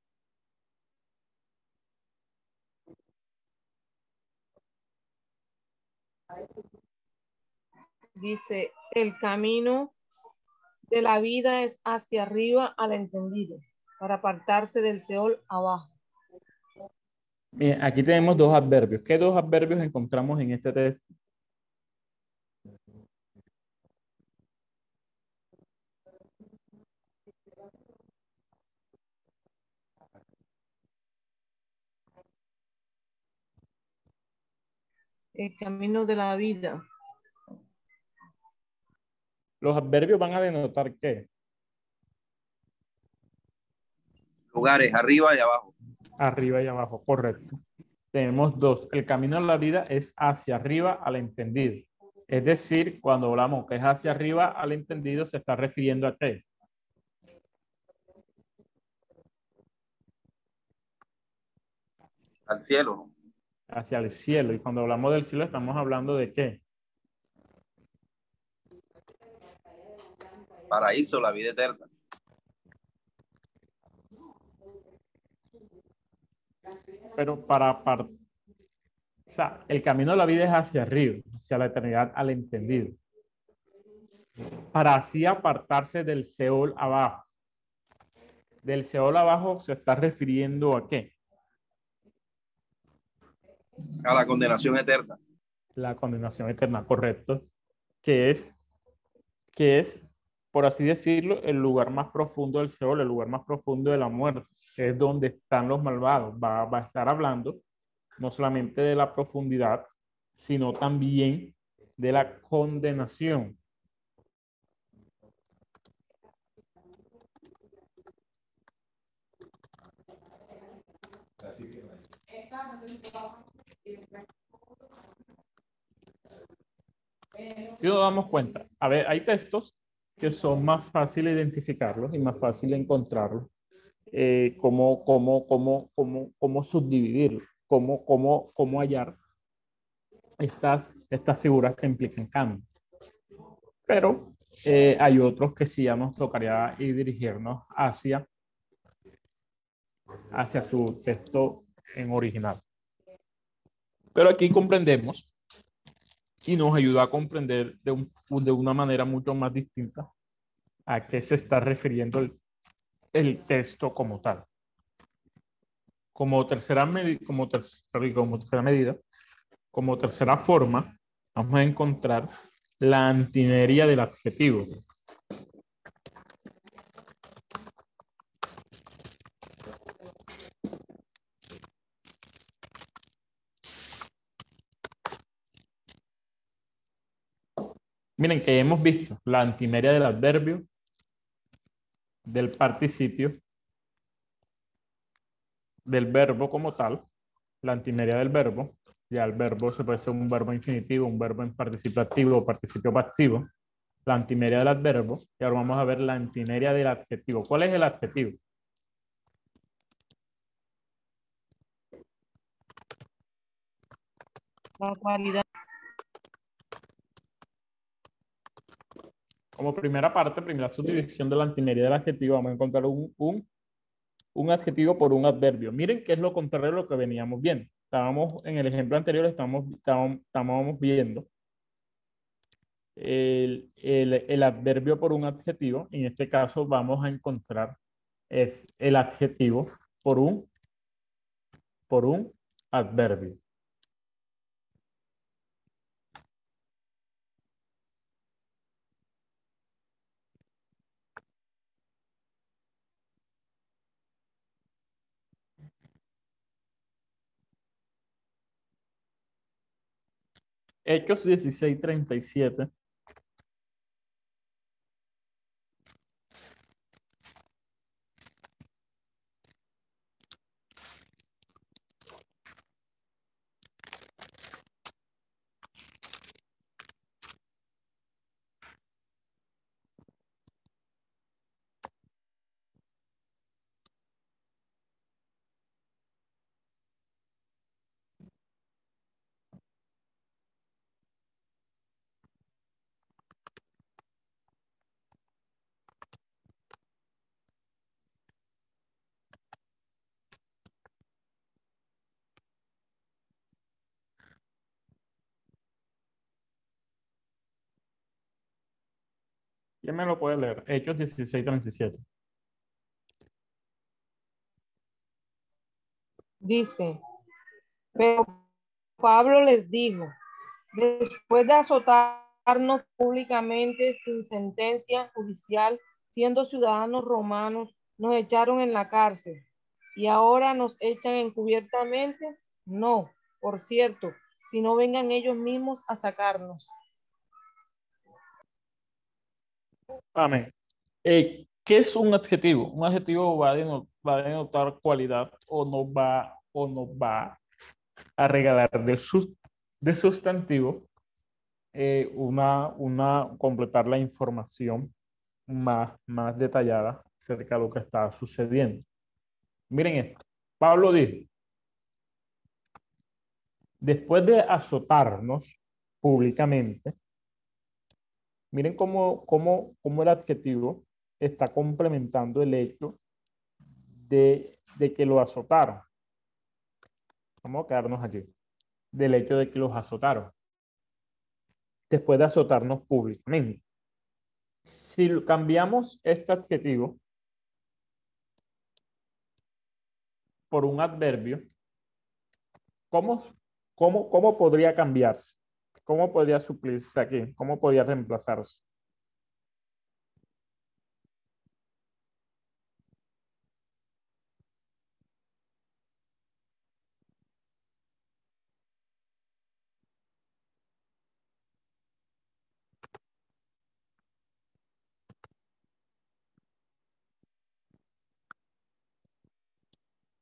Dice, el camino de la vida es hacia arriba al entendido, para apartarse del Seol abajo. Bien, aquí tenemos dos adverbios. ¿Qué dos adverbios encontramos en este texto? El camino de la vida. Los adverbios van a denotar qué? Lugares, arriba y abajo. Arriba y abajo, correcto. Tenemos dos. El camino de la vida es hacia arriba al entendido. Es decir, cuando hablamos que es hacia arriba al entendido, se está refiriendo a qué? Al cielo. Hacia el cielo. Y cuando hablamos del cielo, estamos hablando de qué? Paraíso, la vida eterna. Pero para, para, o sea, el camino de la vida es hacia arriba, hacia la eternidad al entendido. Para así apartarse del Seol abajo. Del Seol abajo se está refiriendo a qué? A la condenación eterna. La condenación eterna, correcto. Que es, que es, por así decirlo, el lugar más profundo del Seol, el lugar más profundo de la muerte es donde están los malvados. Va, va, a estar hablando no solamente de la profundidad, sino también de la condenación. Si nos damos cuenta, a ver, hay textos que son más fáciles identificarlos y más fácil encontrarlos eh, cómo, cómo, cómo, cómo, cómo subdividirlo, cómo, cómo, cómo hallar estas, estas figuras que implican cambio. Pero eh, hay otros que sí ya nos tocaría ir dirigirnos hacia, hacia su texto en original. Pero aquí comprendemos y nos ayuda a comprender de, un, de una manera mucho más distinta a qué se está refiriendo el, el texto como tal. Como tercera, como, ter como tercera medida, como tercera forma, vamos a encontrar la antinería del adjetivo. Miren que hemos visto la antimeria del adverbio, del participio, del verbo como tal, la antimeria del verbo, ya el verbo se puede ser un verbo infinitivo, un verbo en participativo o participio pasivo, la antimeria del adverbo, y ahora vamos a ver la antimeria del adjetivo. ¿Cuál es el adjetivo? La cualidad. Como primera parte, primera subdivisión de la antimeria del adjetivo, vamos a encontrar un, un, adjetivo por un adverbio. Miren qué es lo contrario a lo que veníamos viendo. Estábamos, en el ejemplo anterior, estábamos, viendo el, el, el, adverbio por un adjetivo. En este caso vamos a encontrar es el adjetivo por un, por un adverbio. Hechos 16, me lo puede leer? Hechos 16, 37. Dice, pero Pablo les dijo, después de azotarnos públicamente sin sentencia judicial, siendo ciudadanos romanos, nos echaron en la cárcel y ahora nos echan encubiertamente. No, por cierto, si no vengan ellos mismos a sacarnos. Amén. Eh, ¿Qué es un adjetivo? Un adjetivo va a, denotar, va cualidad o no va, o no va a regalar de, sus, de sustantivo eh, una, completar la información más, más detallada acerca de lo que está sucediendo. Miren esto. Pablo dijo, después de azotarnos públicamente, miren cómo, cómo, cómo el adjetivo está complementando el hecho de, de que lo azotaron. Vamos a quedarnos aquí. Del hecho de que los azotaron. Después de azotarnos públicamente. Si cambiamos este adjetivo por un adverbio, ¿cómo, cómo, cómo podría cambiarse? ¿Cómo podría suplirse aquí? ¿Cómo podría reemplazarse?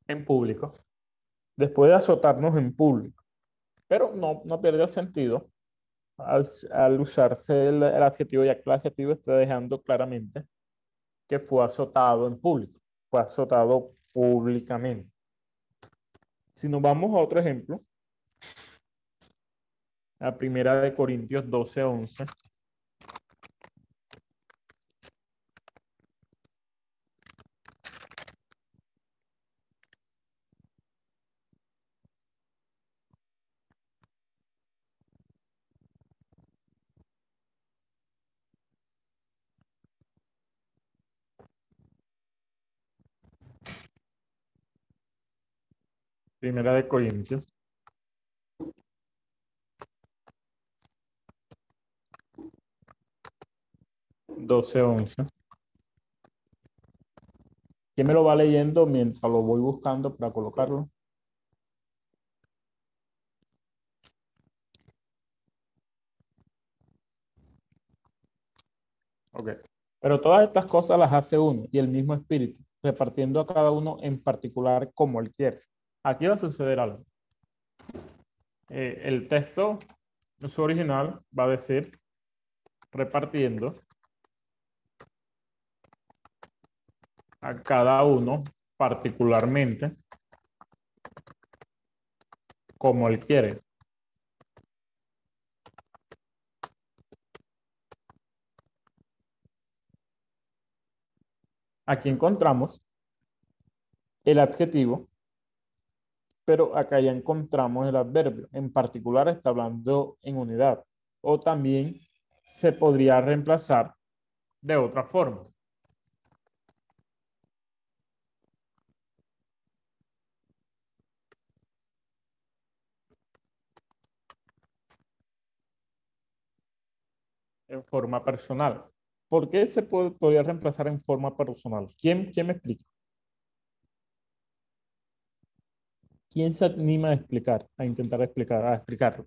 en público, después de azotarnos en público. Pero no, no pierde sentido al, al usarse el, el, adjetivo, que el adjetivo está dejando claramente que fue azotado en público, fue azotado públicamente. Si nos vamos a otro ejemplo, la primera de Corintios 12, 11. Primera de Corintios. Doce, once. ¿Quién me lo va leyendo mientras lo voy buscando para colocarlo? Ok. Pero todas estas cosas las hace uno y el mismo espíritu, repartiendo a cada uno en particular como él quiere. Aquí va a suceder algo. Eh, el texto, su original, va a decir repartiendo a cada uno particularmente como él quiere. Aquí encontramos el adjetivo pero acá ya encontramos el adverbio. En particular está hablando en unidad. O también se podría reemplazar de otra forma. En forma personal. ¿Por qué se puede, podría reemplazar en forma personal? ¿Quién, quién me explica? ¿Quién se anima a explicar, a intentar explicar, a explicarlo?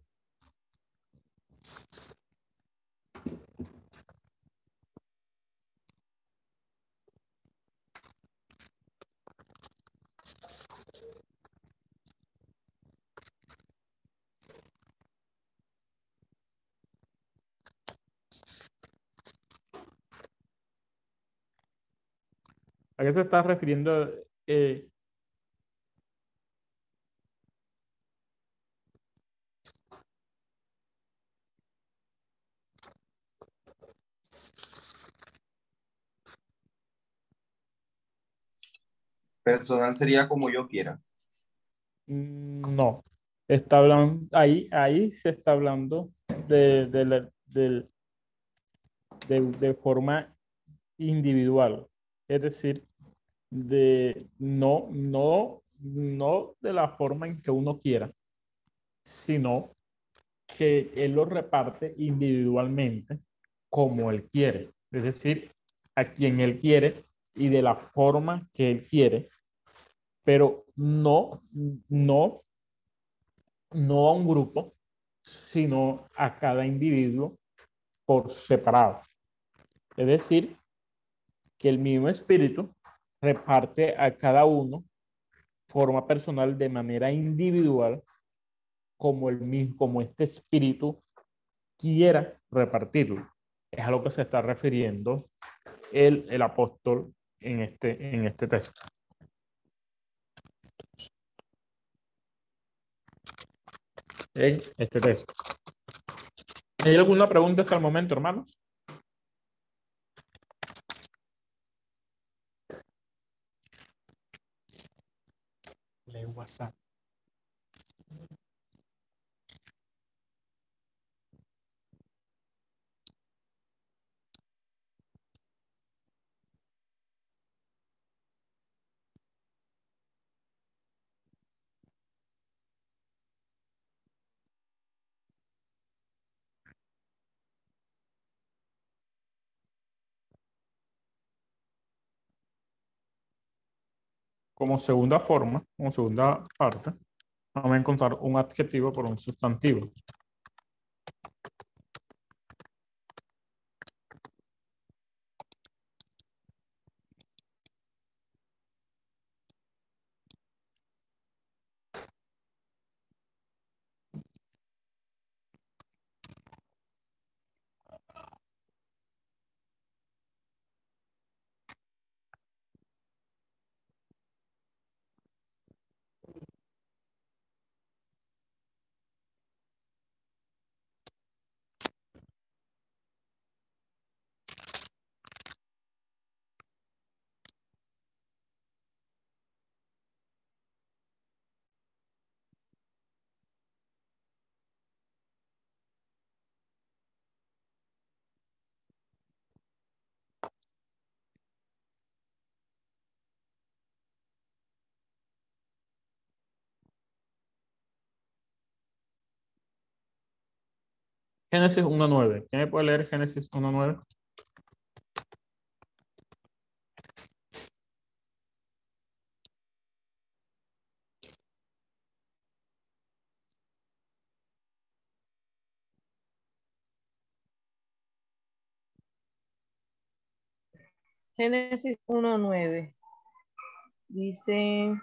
¿A qué se está refiriendo eh, Personal sería como yo quiera. Mm, No, está hablando, ahí, ahí se está hablando de, de la- de, de forma individual, es decir, de no, no, no de la forma en que uno quiera, sino que él lo reparte individualmente como él quiere, es decir, a quien él quiere y de la forma que él quiere, pero no, no, no a un grupo, sino a cada individuo por separado. Es decir, que el mismo espíritu reparte a cada uno forma personal de manera individual como el mismo, como este espíritu quiera repartirlo. Es a lo que se está refiriendo el, el apóstol en este, en este texto. En este texto. ¿Hay alguna pregunta hasta el momento, hermanos? Lee WhatsApp. Como segunda forma, como segunda parte, vamos a encontrar un adjetivo por un sustantivo. Génesis 1.9. ¿Quién me puede leer Génesis 1.9? Génesis 1.9. Dice,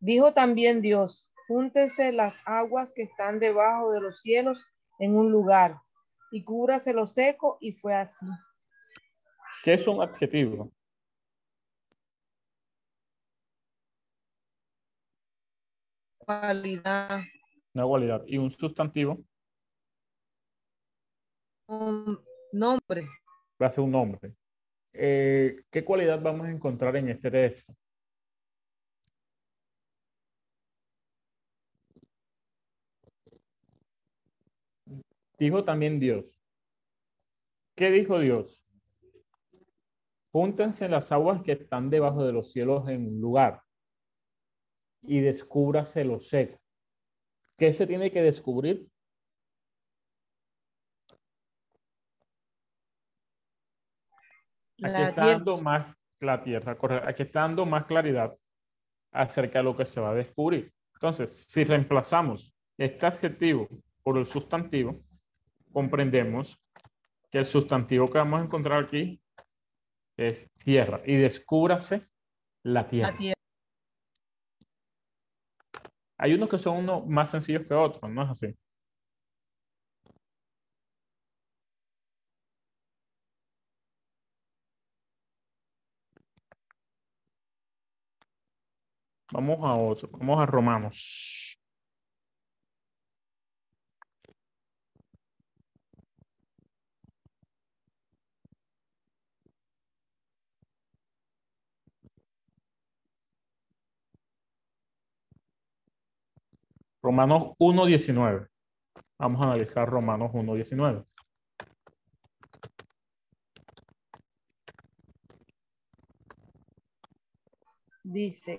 dijo también Dios, júntese las aguas que están debajo de los cielos en un lugar y cúbrase lo seco y fue así. ¿Qué es un adjetivo? Cualidad, Una cualidad. ¿Y un sustantivo? un nombre, Va a ser un nombre. Eh, ¿Qué cualidad vamos a encontrar en este texto? Dijo también Dios. ¿Qué dijo Dios? Júntense las aguas que están debajo de los cielos en un lugar y descúbrase lo seco. ¿Qué se tiene que descubrir? Aquí está dando más la tierra, correcto. Aquí está dando más claridad acerca de lo que se va a descubrir. Entonces, si reemplazamos este adjetivo por el sustantivo, comprendemos que el sustantivo que vamos a encontrar aquí es tierra y descúbrase la tierra. la tierra. Hay unos que son unos más sencillos que otros, ¿no es así? Vamos a otro, vamos a Romanos. Romanos 1.19. Vamos a analizar Romanos 1.19. Dice,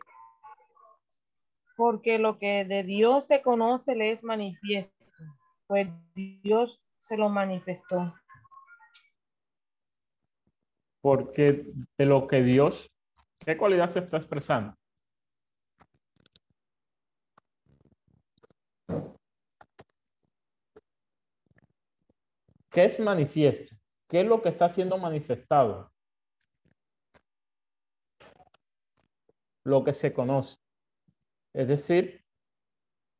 porque lo que de Dios se conoce le es manifiesto, pues Dios se lo manifestó. Porque de lo que Dios, ¿qué cualidad se está expresando? ¿Qué es manifiesto? ¿Qué es lo que está siendo manifestado? Lo que se conoce. Es decir,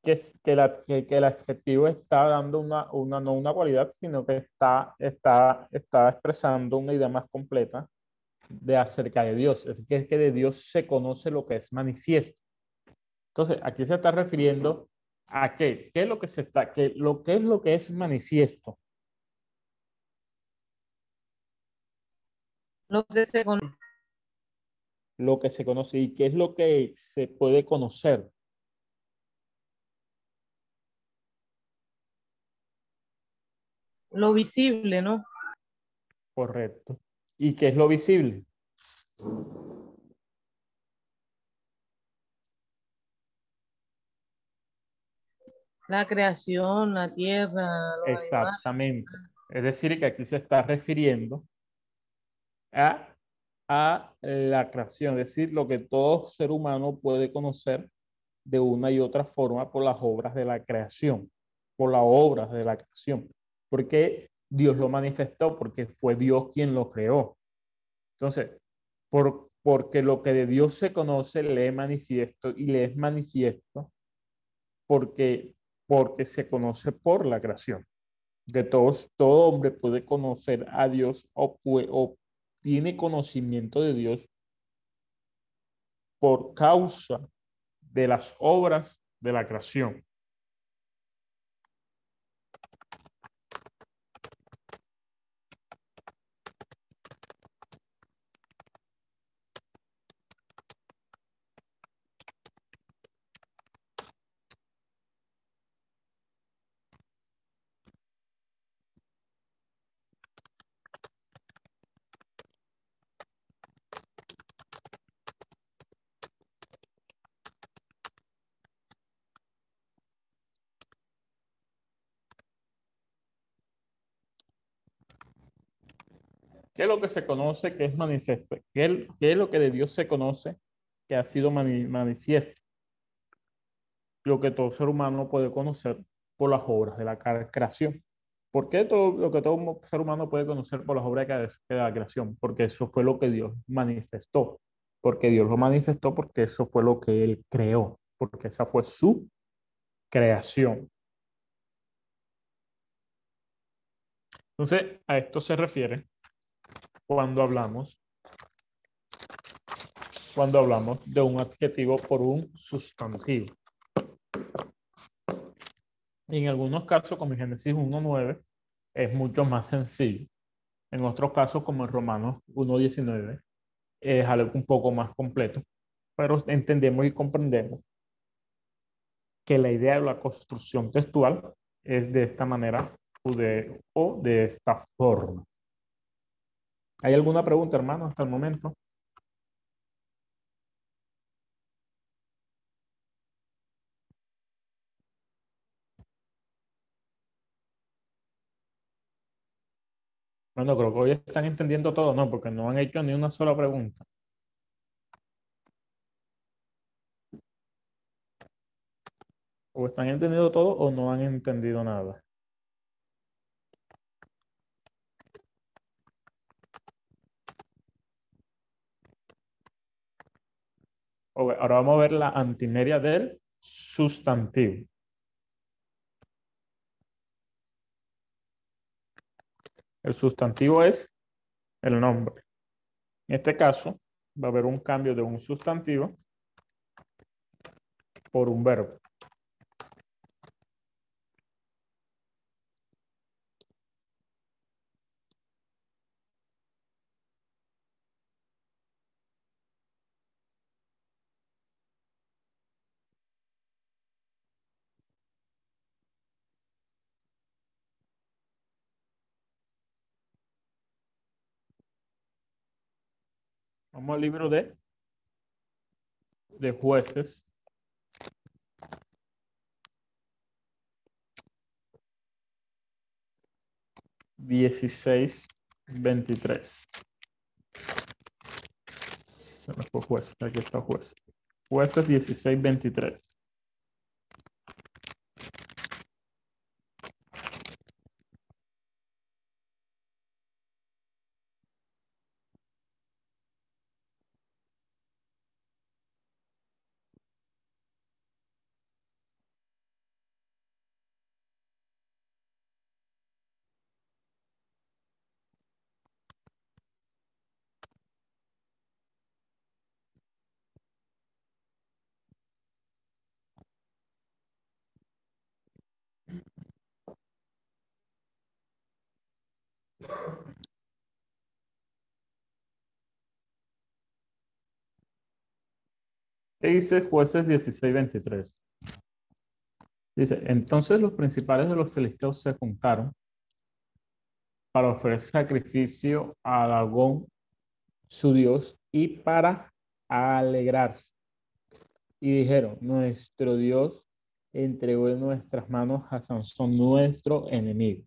que, que, la, que, el adjetivo está dando una, una, no una cualidad, sino que está, está, está expresando una idea más completa de acerca de Dios. Es que, que de Dios se conoce lo que es manifiesto. Entonces, aquí se está refiriendo a qué, qué es lo que se está, que lo que es lo que es manifiesto. Lo que se conoce. Lo que se conoce y qué es lo que se puede conocer. Lo visible, ¿no? Correcto. ¿Y qué es lo visible? La creación, la tierra. Exactamente. Es decir, que aquí se está refiriendo a, a la creación, es decir, lo que todo ser humano puede conocer de una y otra forma por las obras de la creación, por las obras de la creación. Porque Dios lo manifestó, porque fue Dios quien lo creó. Entonces, por, porque lo que de Dios se conoce le es manifiesto y le es manifiesto porque, porque se conoce por la creación. De todos, todo hombre puede conocer a Dios o, o tiene conocimiento de Dios por causa de las obras de la creación. Que se conoce que es manifiesto? ¿Qué es, lo que de Dios se conoce que ha sido manifiesto? Lo que todo ser humano puede conocer por las obras de la creación. ¿Por qué todo lo que todo ser humano puede conocer por las obras de la creación? Porque eso fue lo que Dios manifestó. Porque Dios lo manifestó porque eso fue lo que Él creó. Porque esa fue su creación. Entonces, a esto se refiere cuando hablamos cuando hablamos de un adjetivo por un sustantivo. en algunos casos, como en Génesis 1.9, es mucho más sencillo. En otros casos, como en Romanos 1.19, es algo un poco más completo. Pero entendemos y comprendemos que la idea de la construcción textual es de esta manera o de, o de esta forma. ¿Hay alguna pregunta, hermano, hasta el momento? Bueno, creo que hoy están entendiendo todo, ¿no? Porque no han hecho ni una sola pregunta. O están entendiendo todo o no han entendido nada. Ahora vamos a ver la antimeria del sustantivo. El sustantivo es el nombre. En este caso, va a haber un cambio de un sustantivo por un verbo. Libro de de jueces. Dieciséis, veintitrés. Se me fue juez, aquí está juez. Jueces dieciséis, veintitrés. ¿Qué dice jueces 16:23? Dice, entonces los principales de los filisteos se juntaron para ofrecer sacrificio a Dagón, su Dios, y para alegrarse. Y dijeron, nuestro Dios entregó en nuestras manos a Sansón, nuestro enemigo.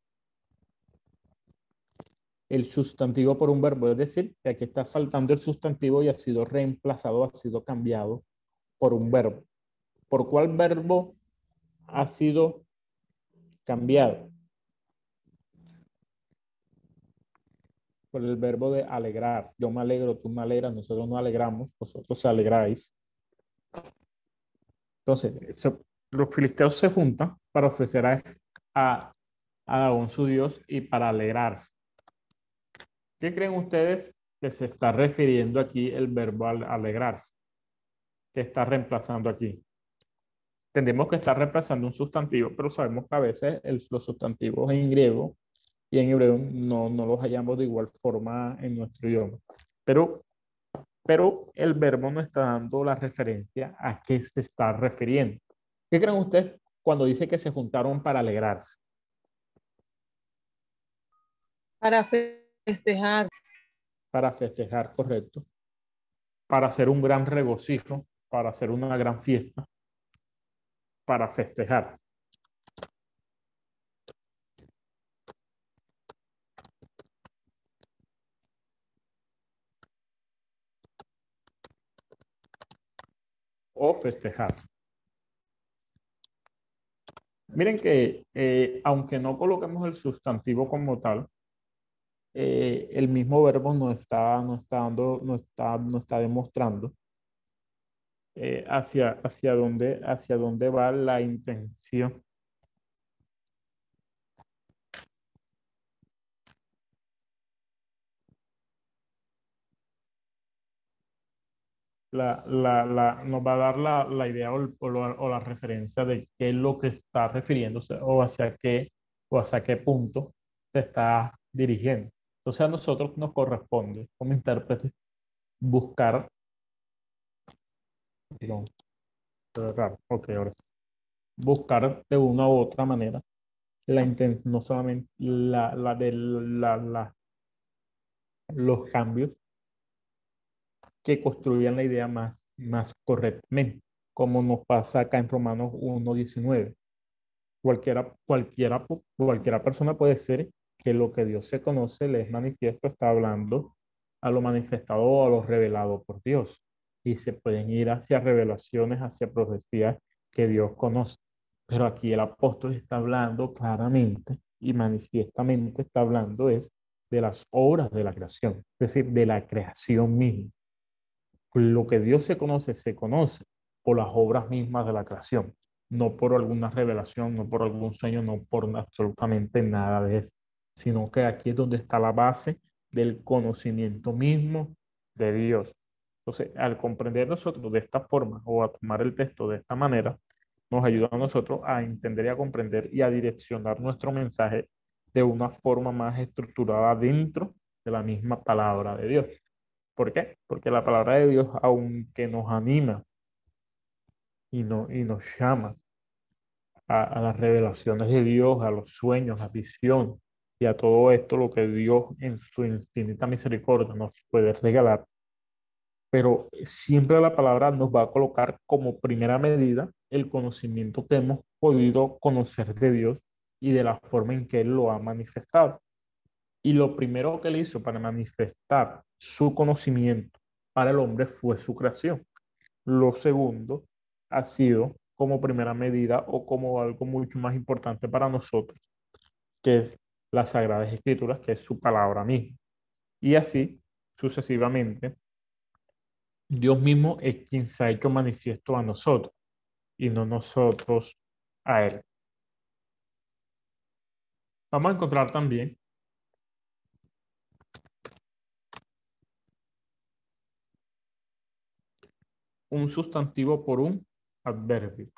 El sustantivo por un verbo, es decir, que aquí está faltando el sustantivo y ha sido reemplazado, ha sido cambiado por un verbo. ¿Por cuál verbo ha sido cambiado? Por el verbo de alegrar. Yo me alegro, tú me alegras, nosotros nos alegramos, vosotros se alegráis. Entonces, los filisteos se juntan para ofrecer a, a, a su Dios y para alegrarse. ¿Qué creen ustedes que se está refiriendo aquí el verbo alegrarse? Que está reemplazando aquí. Entendemos que está reemplazando un sustantivo, pero sabemos que a veces los sustantivos en griego y en hebreo no, no los hallamos de igual forma en nuestro idioma. Pero, pero el verbo no está dando la referencia a qué se está refiriendo. ¿Qué creen ustedes cuando dice que se juntaron para alegrarse? Para festejar. Para festejar, correcto. Para hacer un gran regocijo para hacer una gran fiesta, para festejar. O festejar. Miren que eh, aunque no coloquemos el sustantivo como tal, eh, el mismo verbo no está, no está dando, no está, no está demostrando eh, hacia, hacia, dónde, hacia dónde va la intención. La, la, la, nos va a dar la, la idea o, o, la referencia de qué es lo que está refiriéndose o hacia qué, o hacia qué punto se está dirigiendo. Entonces a nosotros nos corresponde como intérprete buscar Ok, ahora Buscar de una u otra manera la no solamente la, la de la, la, los cambios que construyan la idea más, más correctamente, como nos pasa acá en Romanos 1.19. Cualquiera, cualquiera, cualquiera persona puede ser que lo que Dios se conoce, le es manifiesto, está hablando a lo manifestado o a lo revelado por Dios y se pueden ir hacia revelaciones, hacia profecías que Dios conoce. Pero aquí el apóstol está hablando claramente y manifiestamente está hablando es de las obras de la creación, es decir, de la creación misma. Lo que Dios se conoce, se conoce por las obras mismas de la creación, no por alguna revelación, no por algún sueño, no por absolutamente nada de eso, sino que aquí es donde está la base del conocimiento mismo de Dios. Entonces, al comprender nosotros de esta forma o a tomar el texto de esta manera, nos ayuda a nosotros a entender y a comprender y a direccionar nuestro mensaje de una forma más estructurada dentro de la misma palabra de Dios. ¿Por qué? Porque la palabra de Dios, aunque nos anima y, no, y nos llama a, a las revelaciones de Dios, a los sueños, a visión y a todo esto, lo que Dios en su infinita misericordia nos puede regalar, pero siempre la palabra nos va a colocar como primera medida el conocimiento que hemos podido conocer de Dios y de la forma en que Él lo ha manifestado. Y lo primero que Él hizo para manifestar su conocimiento para el hombre fue su creación. Lo segundo ha sido como primera medida o como algo mucho más importante para nosotros, que es las Sagradas Escrituras, que es su palabra misma. Y así sucesivamente, Dios mismo es quien se ha hecho manifiesto a nosotros y no nosotros a Él. Vamos a encontrar también un sustantivo por un adverbio.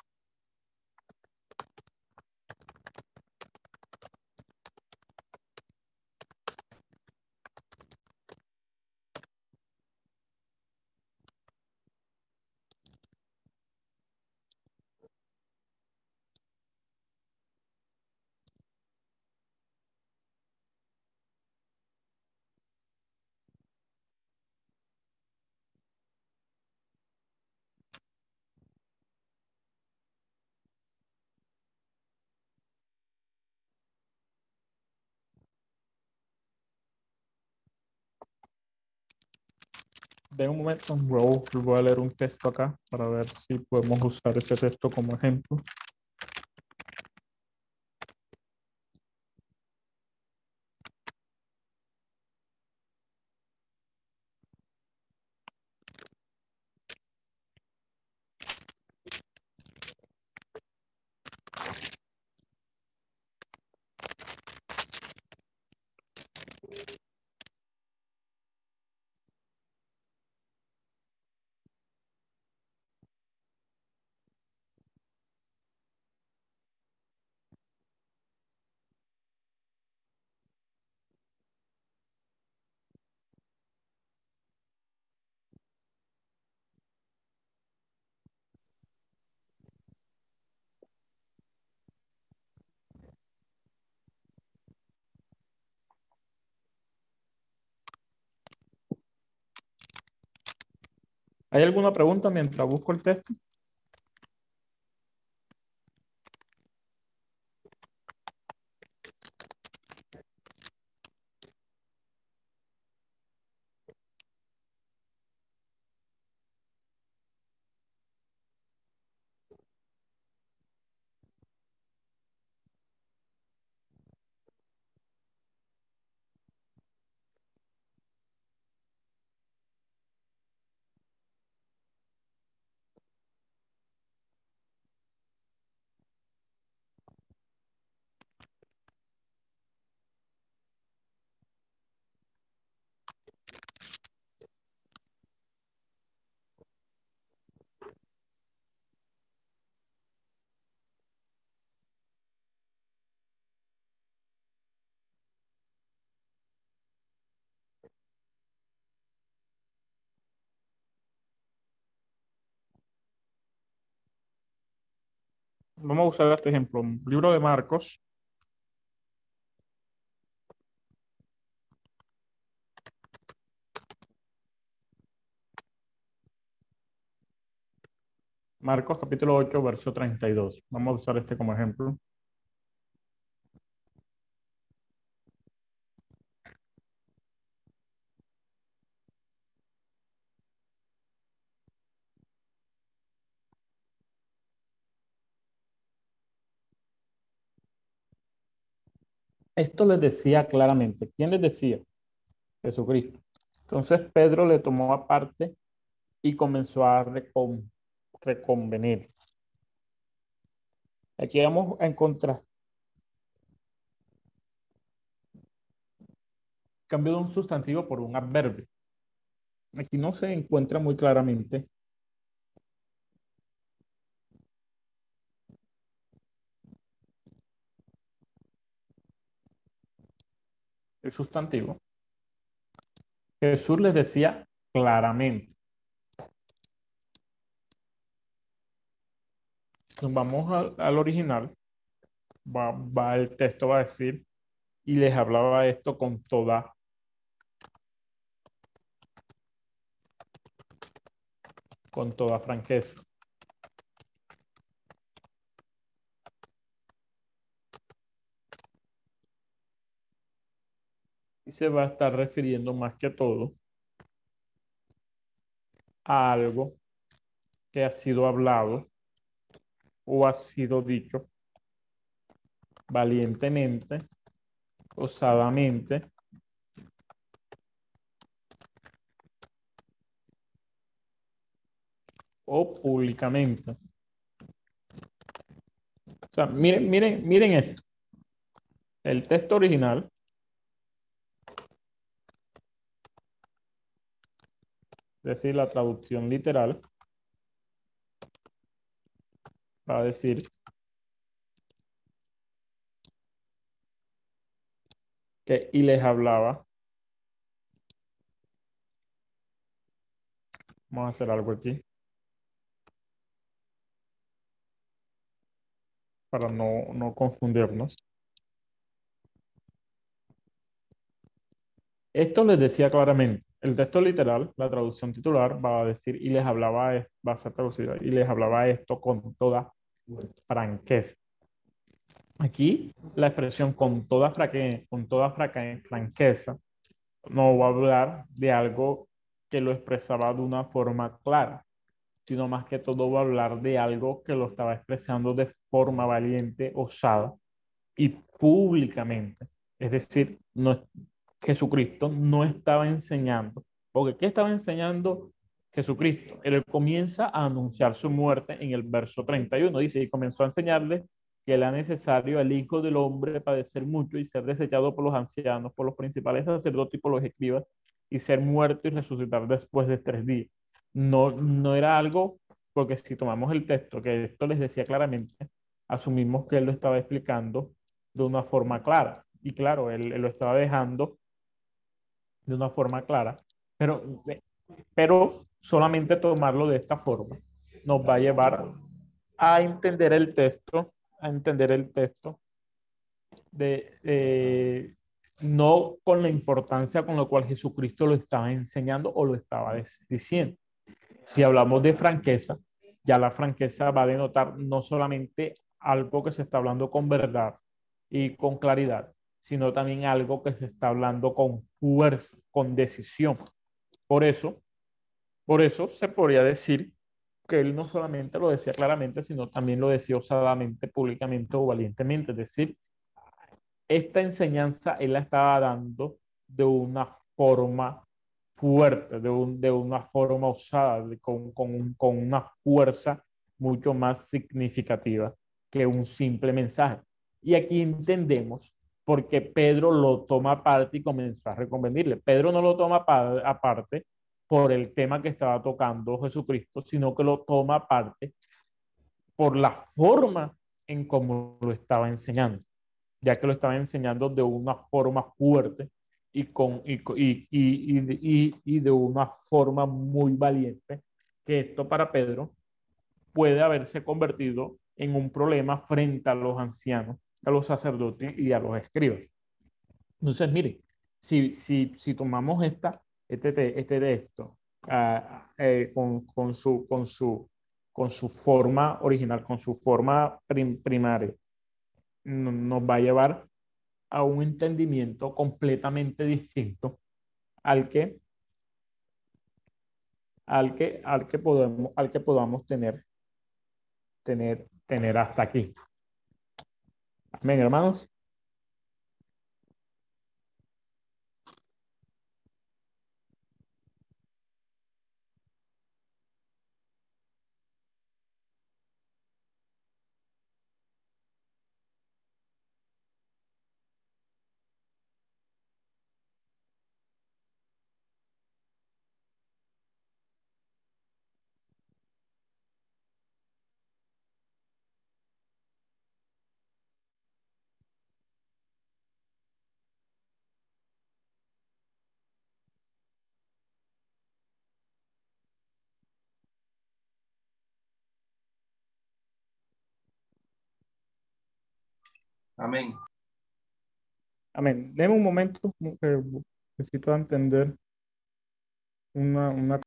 De un momento, voy, a leer un texto acá para ver si podemos usar ese texto como ejemplo. ¿Hay alguna pregunta mientras busco el texto? Vamos a usar este ejemplo, libro de Marcos. Marcos capítulo 8, verso 32. Vamos a usar este como ejemplo. Esto les decía claramente. ¿Quién les decía? Jesucristo. Entonces Pedro le tomó aparte y comenzó a reconvenir. Aquí vamos a encontrar cambio de un sustantivo por un adverbio. Aquí no se encuentra muy claramente sustantivo, Jesús les decía claramente. Vamos al, original, va, va, el texto va a decir, y les hablaba esto con toda con toda franqueza. Se va a estar refiriendo más que todo a algo que ha sido hablado o ha sido dicho valientemente, osadamente, o públicamente. O sea, miren, miren, miren esto. El texto original decir, la traducción literal va a decir que y les hablaba. Vamos a hacer algo aquí. Para no, no confundirnos. Esto les decía claramente. El texto literal, la traducción titular, va a decir y les hablaba, va a ser traducida, y les hablaba esto con toda franqueza. Aquí la expresión con toda, franqueza no va a hablar de algo que lo expresaba de una forma clara, sino más que todo va a hablar de algo que lo estaba expresando de forma valiente, osada y públicamente. Es decir, no, Jesucristo no estaba enseñando, porque ¿qué estaba enseñando Jesucristo? Él comienza a anunciar su muerte en el verso 31, dice, y comenzó a enseñarle que era necesario al Hijo del Hombre padecer mucho y ser desechado por los ancianos, por los principales sacerdotes y por los escribas, y ser muerto y resucitar después de tres días. No, no era algo, porque si tomamos el texto, que esto les decía claramente, asumimos que él lo estaba explicando de una forma clara. Y claro, él lo estaba dejando de una forma clara, pero, pero solamente tomarlo de esta forma nos va a llevar a entender el texto, a entender el texto de, no con la importancia con la cual Jesucristo lo estaba enseñando o lo estaba diciendo. Si hablamos de franqueza, ya la franqueza va a denotar no solamente algo que se está hablando con verdad y con claridad, sino también algo que se está hablando con fuerza, con decisión. Por eso, por eso se podría decir que él no solamente lo decía claramente, sino también lo decía osadamente, públicamente o valientemente. Es decir, esta enseñanza él la estaba dando de una forma fuerte, de, un, de una forma osada, con, con, con una fuerza mucho más significativa que un simple mensaje. Y aquí entendemos porque Pedro lo toma aparte y comenzó a reconvenirle. Pedro no lo toma aparte por el tema que estaba tocando Jesucristo, sino que lo toma aparte por la forma en cómo lo estaba enseñando, ya que lo estaba enseñando de una forma fuerte y, con, y, y, y de una forma muy valiente, que esto para Pedro puede haberse convertido en un problema frente a los ancianos a los sacerdotes y a los escribas. Entonces, mire, si, si, si tomamos esta, este, este texto ah, eh, con, con, su, con, su, con su forma original, con su forma primaria, nos va a llevar a un entendimiento completamente distinto al que al que al que podemos al que podamos tener tener tener hasta aquí. Amén, hermanos. Amén. Amén. Deme un momento, necesito entender una, una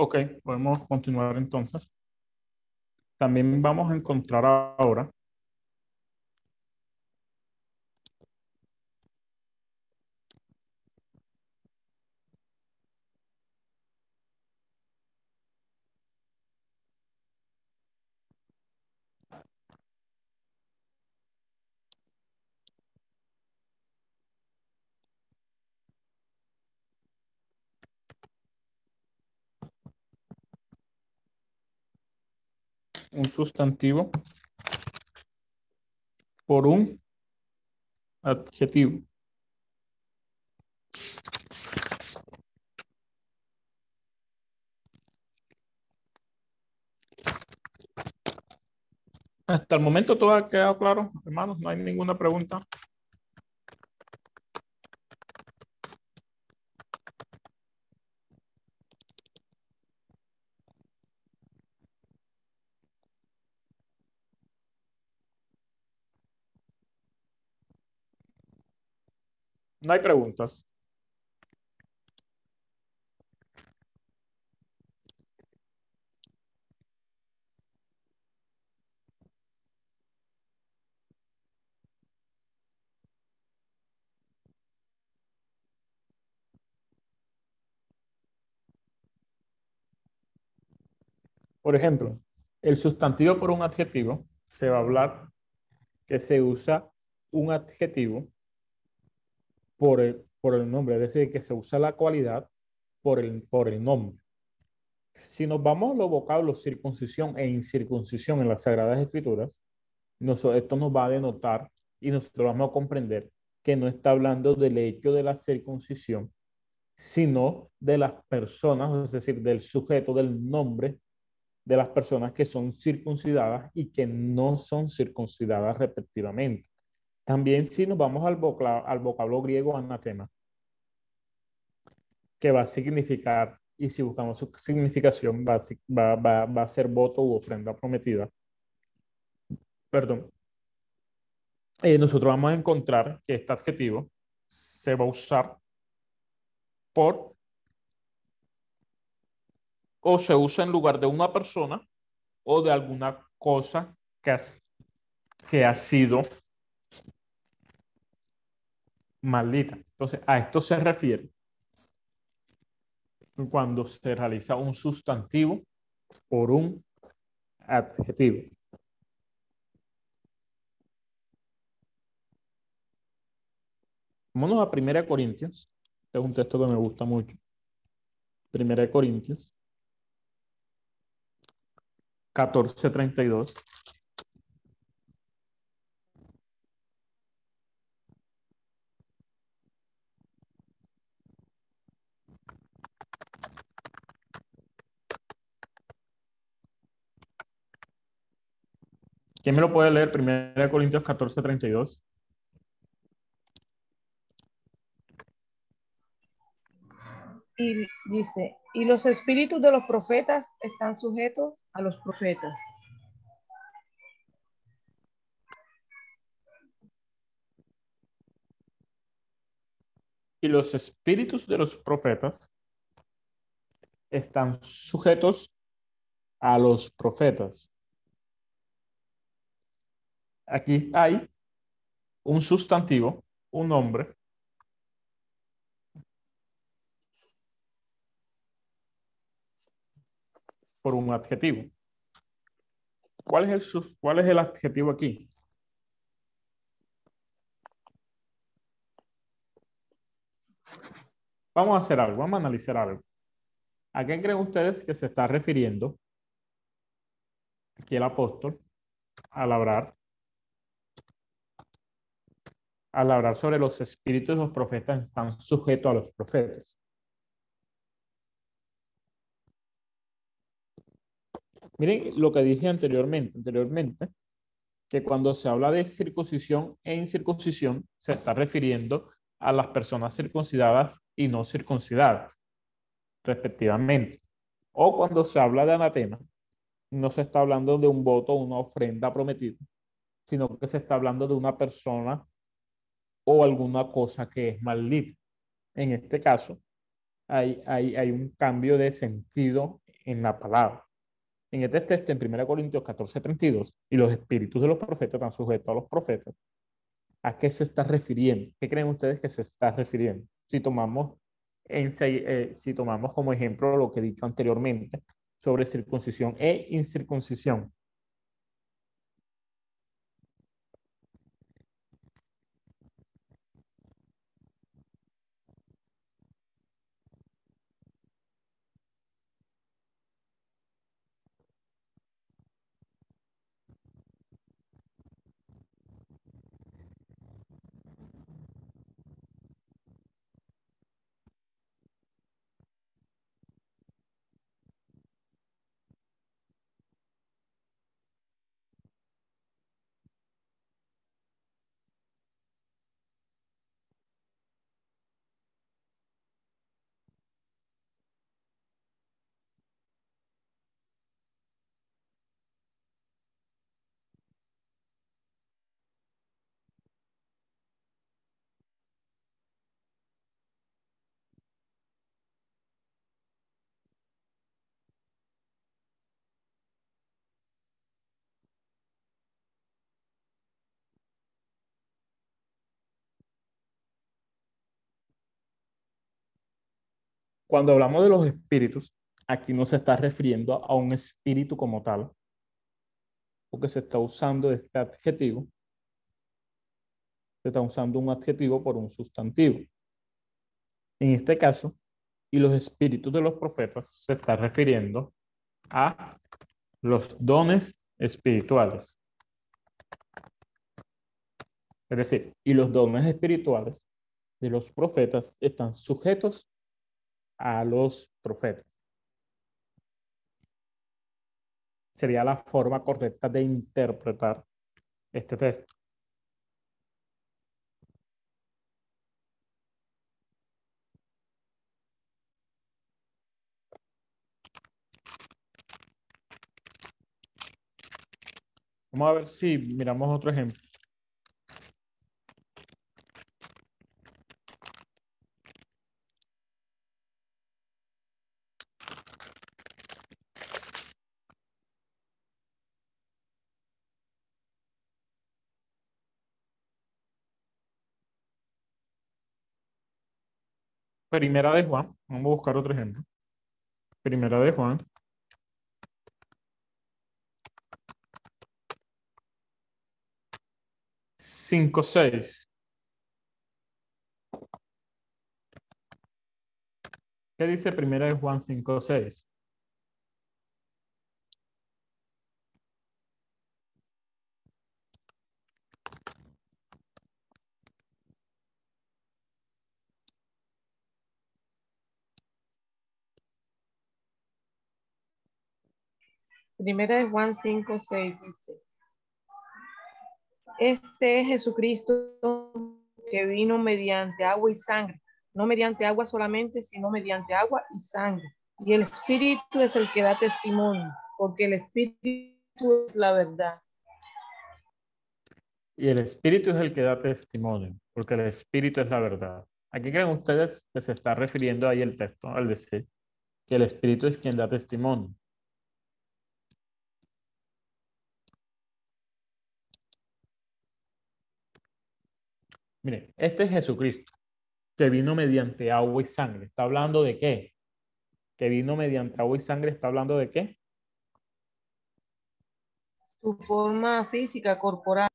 Ok, podemos continuar entonces. También vamos a encontrar ahora un sustantivo por un adjetivo. Hasta el momento todo ha quedado claro, hermanos, no hay ninguna pregunta. No hay preguntas. Por ejemplo, el sustantivo por un adjetivo se va a hablar que se usa un adjetivo por el, por el nombre, es decir, que se usa la cualidad por el, por el nombre. Si nos vamos a los vocablos circuncisión e incircuncisión en las Sagradas Escrituras, esto nos va a denotar y nosotros vamos a comprender que no está hablando del hecho de la circuncisión, sino de las personas, es decir, del sujeto, del nombre de las personas que son circuncidadas y que no son circuncidadas respectivamente. También si nos vamos al, al vocablo griego anatema, que va a significar, y si buscamos su significación, va a, va, va, a ser voto u ofrenda prometida. Perdón. Eh, nosotros vamos a encontrar que este adjetivo se va a usar por o se usa en lugar de una persona o de alguna cosa que, que ha sido maldita. Entonces, a esto se refiere cuando se realiza un sustantivo por un adjetivo. Vámonos a 1 Corintios. Este es un texto que me gusta mucho. 1 Corintios 14:32. ¿Quién me lo puede leer? 1 Corintios 14, 32. Y dice, y los espíritus de los profetas están sujetos a los profetas. Y los espíritus de los profetas están sujetos a los profetas. Aquí hay un sustantivo, un nombre, por un adjetivo. ¿Cuál es el, cuál es el adjetivo aquí? Vamos a hacer algo, vamos a analizar algo. ¿A qué creen ustedes que se está refiriendo aquí el apóstol al hablar al hablar sobre los espíritus los profetas están sujetos a los profetas. Miren lo que dije anteriormente, anteriormente, que cuando se habla de circuncisión e incircuncisión, se está refiriendo a las personas circuncidadas y no circuncidadas, respectivamente. O cuando se habla de anatema, no se está hablando de un voto o una ofrenda prometida, sino que se está hablando de una persona o alguna cosa que es maldita. En este caso, hay, hay, hay un cambio de sentido en la palabra. En este texto, en 1 Corintios 14, 32, y los espíritus de los profetas están sujetos a los profetas, ¿a qué se está refiriendo? ¿Qué creen ustedes que se está refiriendo? Si tomamos, en, eh, si tomamos como ejemplo lo que he dicho anteriormente sobre circuncisión e incircuncisión. Cuando hablamos de los espíritus, aquí no se está refiriendo a un espíritu como tal, porque se está usando este adjetivo, se está usando un adjetivo por un sustantivo. En este caso, y los espíritus de los profetas se está refiriendo a los dones espirituales. Es decir, y los dones espirituales de los profetas están sujetos a los profetas. Sería la forma correcta de interpretar este texto. Vamos a ver si miramos otro ejemplo. Primera de Juan, vamos a buscar otro ejemplo. Primera de Juan. Cinco, seis. ¿Qué dice Primera de Juan cinco, seis? Primera de Juan 5, 6 dice, este es Jesucristo que vino mediante agua y sangre, no mediante agua solamente, sino mediante agua y sangre. Y el Espíritu es el que da testimonio, porque el Espíritu es la verdad. Y el Espíritu es el que da testimonio, porque el Espíritu es la verdad. ¿A qué creen ustedes que se está refiriendo ahí el texto al decir que el Espíritu es quien da testimonio? Mire, este es Jesucristo, que vino mediante agua y sangre. ¿Está hablando de qué? Que vino mediante agua y sangre, ¿está hablando de qué? Su forma física, corporal.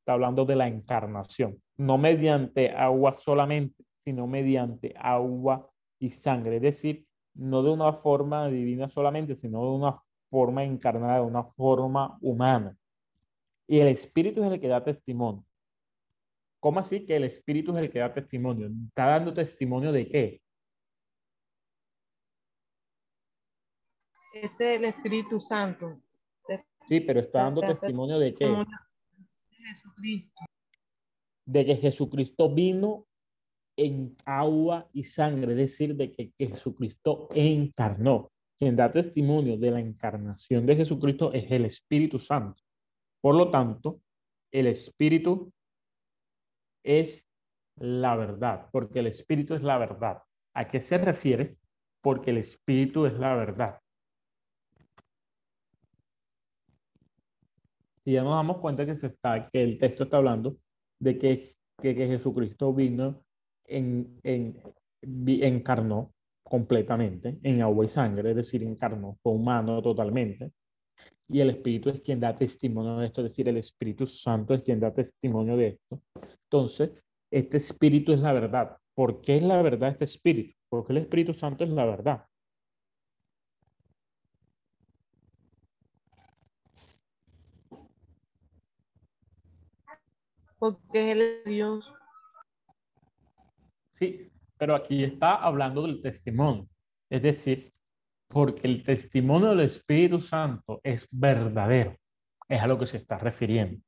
Está hablando de la encarnación. No mediante agua solamente, sino mediante agua y sangre. Es decir, no de una forma divina solamente, sino de una forma encarnada, de una forma humana. Y el Espíritu es el que da testimonio. ¿Cómo así que el Espíritu es el que da testimonio? ¿Está dando testimonio de qué? Es el Espíritu Santo. Sí, pero está dando testimonio de qué? De Jesucristo. De que Jesucristo vino en agua y sangre, es decir, de que, que Jesucristo encarnó. Quien da testimonio de la encarnación de Jesucristo es el Espíritu Santo. Por lo tanto, el Espíritu es la verdad, porque el Espíritu es la verdad. ¿A qué se refiere? Porque el Espíritu es la verdad. Si ya nos damos cuenta que, se está, que el texto está hablando de que, que, que Jesucristo vino en, en, encarnó completamente en agua y sangre, es decir, encarnó, fue humano totalmente. Y el Espíritu es quien da testimonio de esto, es decir, el Espíritu Santo es quien da testimonio de esto. Entonces, este Espíritu es la verdad. ¿Por qué es la verdad este Espíritu? Porque el Espíritu Santo es la verdad. Porque es Dios. Sí, pero aquí está hablando del testimonio. Es decir, porque el testimonio del Espíritu Santo es verdadero. Es a lo que se está refiriendo.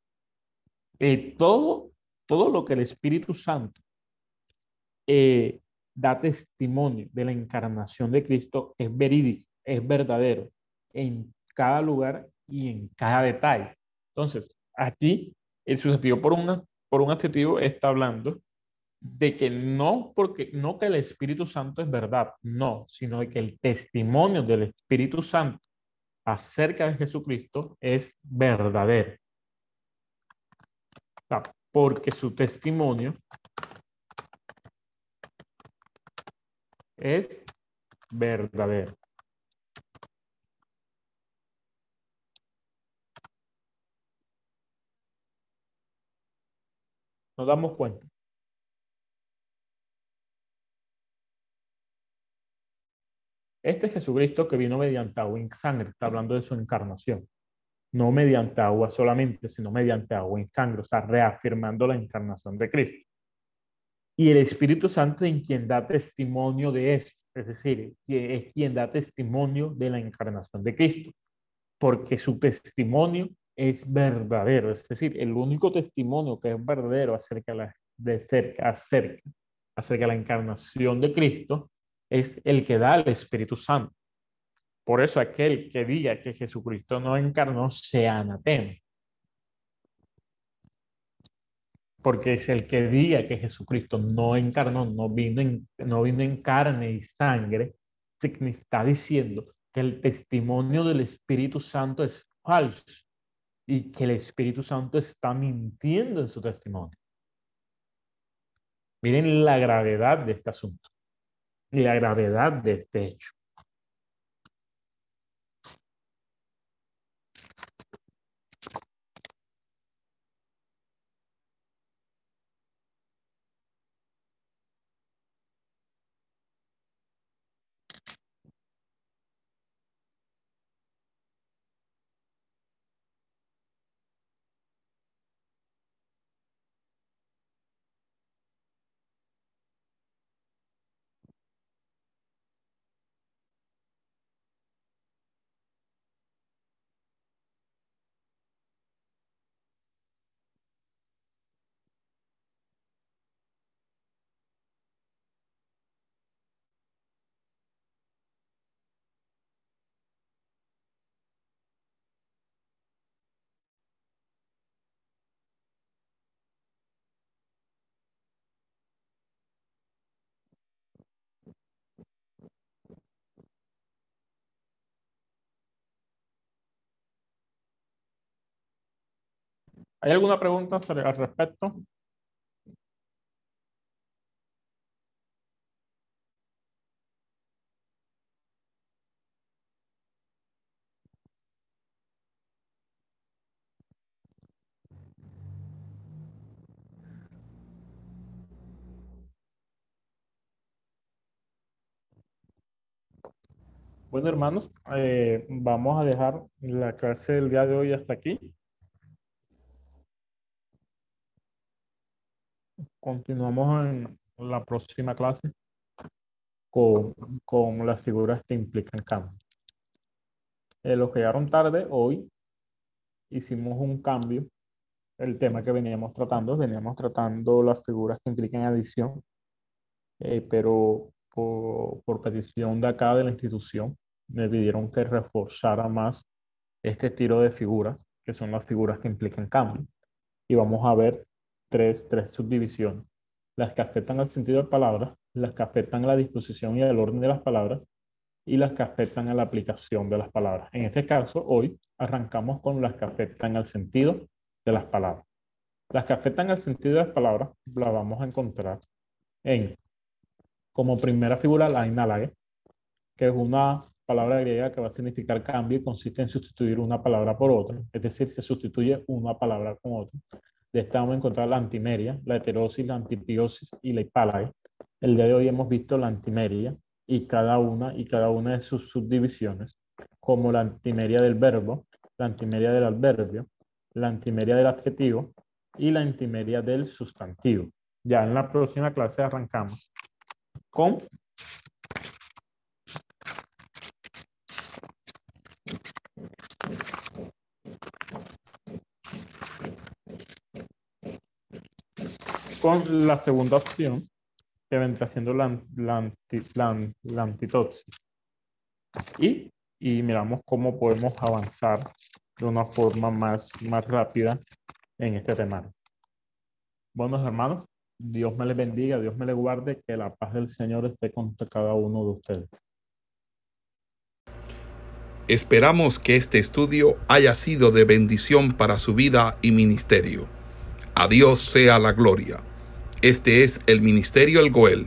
Eh, todo, todo lo que el Espíritu Santo eh, da testimonio de la encarnación de Cristo es verídico, es verdadero en cada lugar y en cada detalle. Entonces, aquí el sustantivo por, una, por un adjetivo está hablando de que no porque no que el Espíritu Santo es verdad, no, sino de que el testimonio del Espíritu Santo acerca de Jesucristo es verdadero. Porque su testimonio es verdadero. Nos damos cuenta. Este Jesucristo que vino mediante agua y sangre, está hablando de su encarnación. No mediante agua solamente, sino mediante agua y sangre, o sea, reafirmando la encarnación de Cristo. Y el Espíritu Santo en quien da testimonio de esto, es decir, es quien da testimonio de la encarnación de Cristo, porque su testimonio es verdadero, es decir, el único testimonio que es verdadero acerca de, la, de cerca, acerca, acerca de la encarnación de Cristo es el que da el Espíritu Santo. Por eso aquel que diga que Jesucristo no encarnó sea anatema. Porque es el que diga que Jesucristo no encarnó, no vino en, no vino en carne y sangre, está diciendo que el testimonio del Espíritu Santo es falso y que el Espíritu Santo está mintiendo en su testimonio. Miren la gravedad de este asunto y la gravedad de este hecho. ¿Hay alguna pregunta al respecto? Bueno, hermanos, eh, vamos a dejar la clase del día de hoy hasta aquí. Continuamos en la próxima clase con, con las figuras que implican cambio. Eh, los que llegaron tarde, hoy hicimos un cambio. El tema que veníamos tratando, veníamos tratando las figuras que implican adición, eh, pero por, petición de acá de la institución, me pidieron que reforzara más este estilo de figuras, que son las figuras que implican cambio. Y vamos a ver tres, tres subdivisiones. Las que afectan al sentido de palabras, las que afectan a la disposición y al orden de las palabras, y las que afectan a la aplicación de las palabras. En este caso, hoy arrancamos con las que afectan al sentido de las palabras. Las que afectan al sentido de las palabras las vamos a encontrar en, como primera figura, la inalague, que es una palabra griega que va a significar cambio y consiste en sustituir una palabra por otra, es decir, se sustituye una palabra con otra. De esta vamos a encontrar la antimeria, la heterosis, la antipiosis y la hipálague. El día de hoy hemos visto la antimeria y cada una y cada una de sus subdivisiones, como la antimeria del verbo, la antimeria del adverbio, la antimeria del adjetivo y la antimeria del sustantivo. Ya en la próxima clase arrancamos con con la segunda opción, que vendrá siendo la, la, la, antitoxis. Y, y miramos cómo podemos avanzar de una forma más, más rápida en este tema. Buenos hermanos, Dios me les bendiga, Dios me les guarde, que la paz del Señor esté con cada uno de ustedes. Esperamos que este estudio haya sido de bendición para su vida y ministerio. A Dios sea la gloria. Este es el Ministerio El Goel,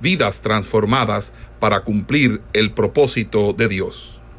vidas transformadas para cumplir el propósito de Dios.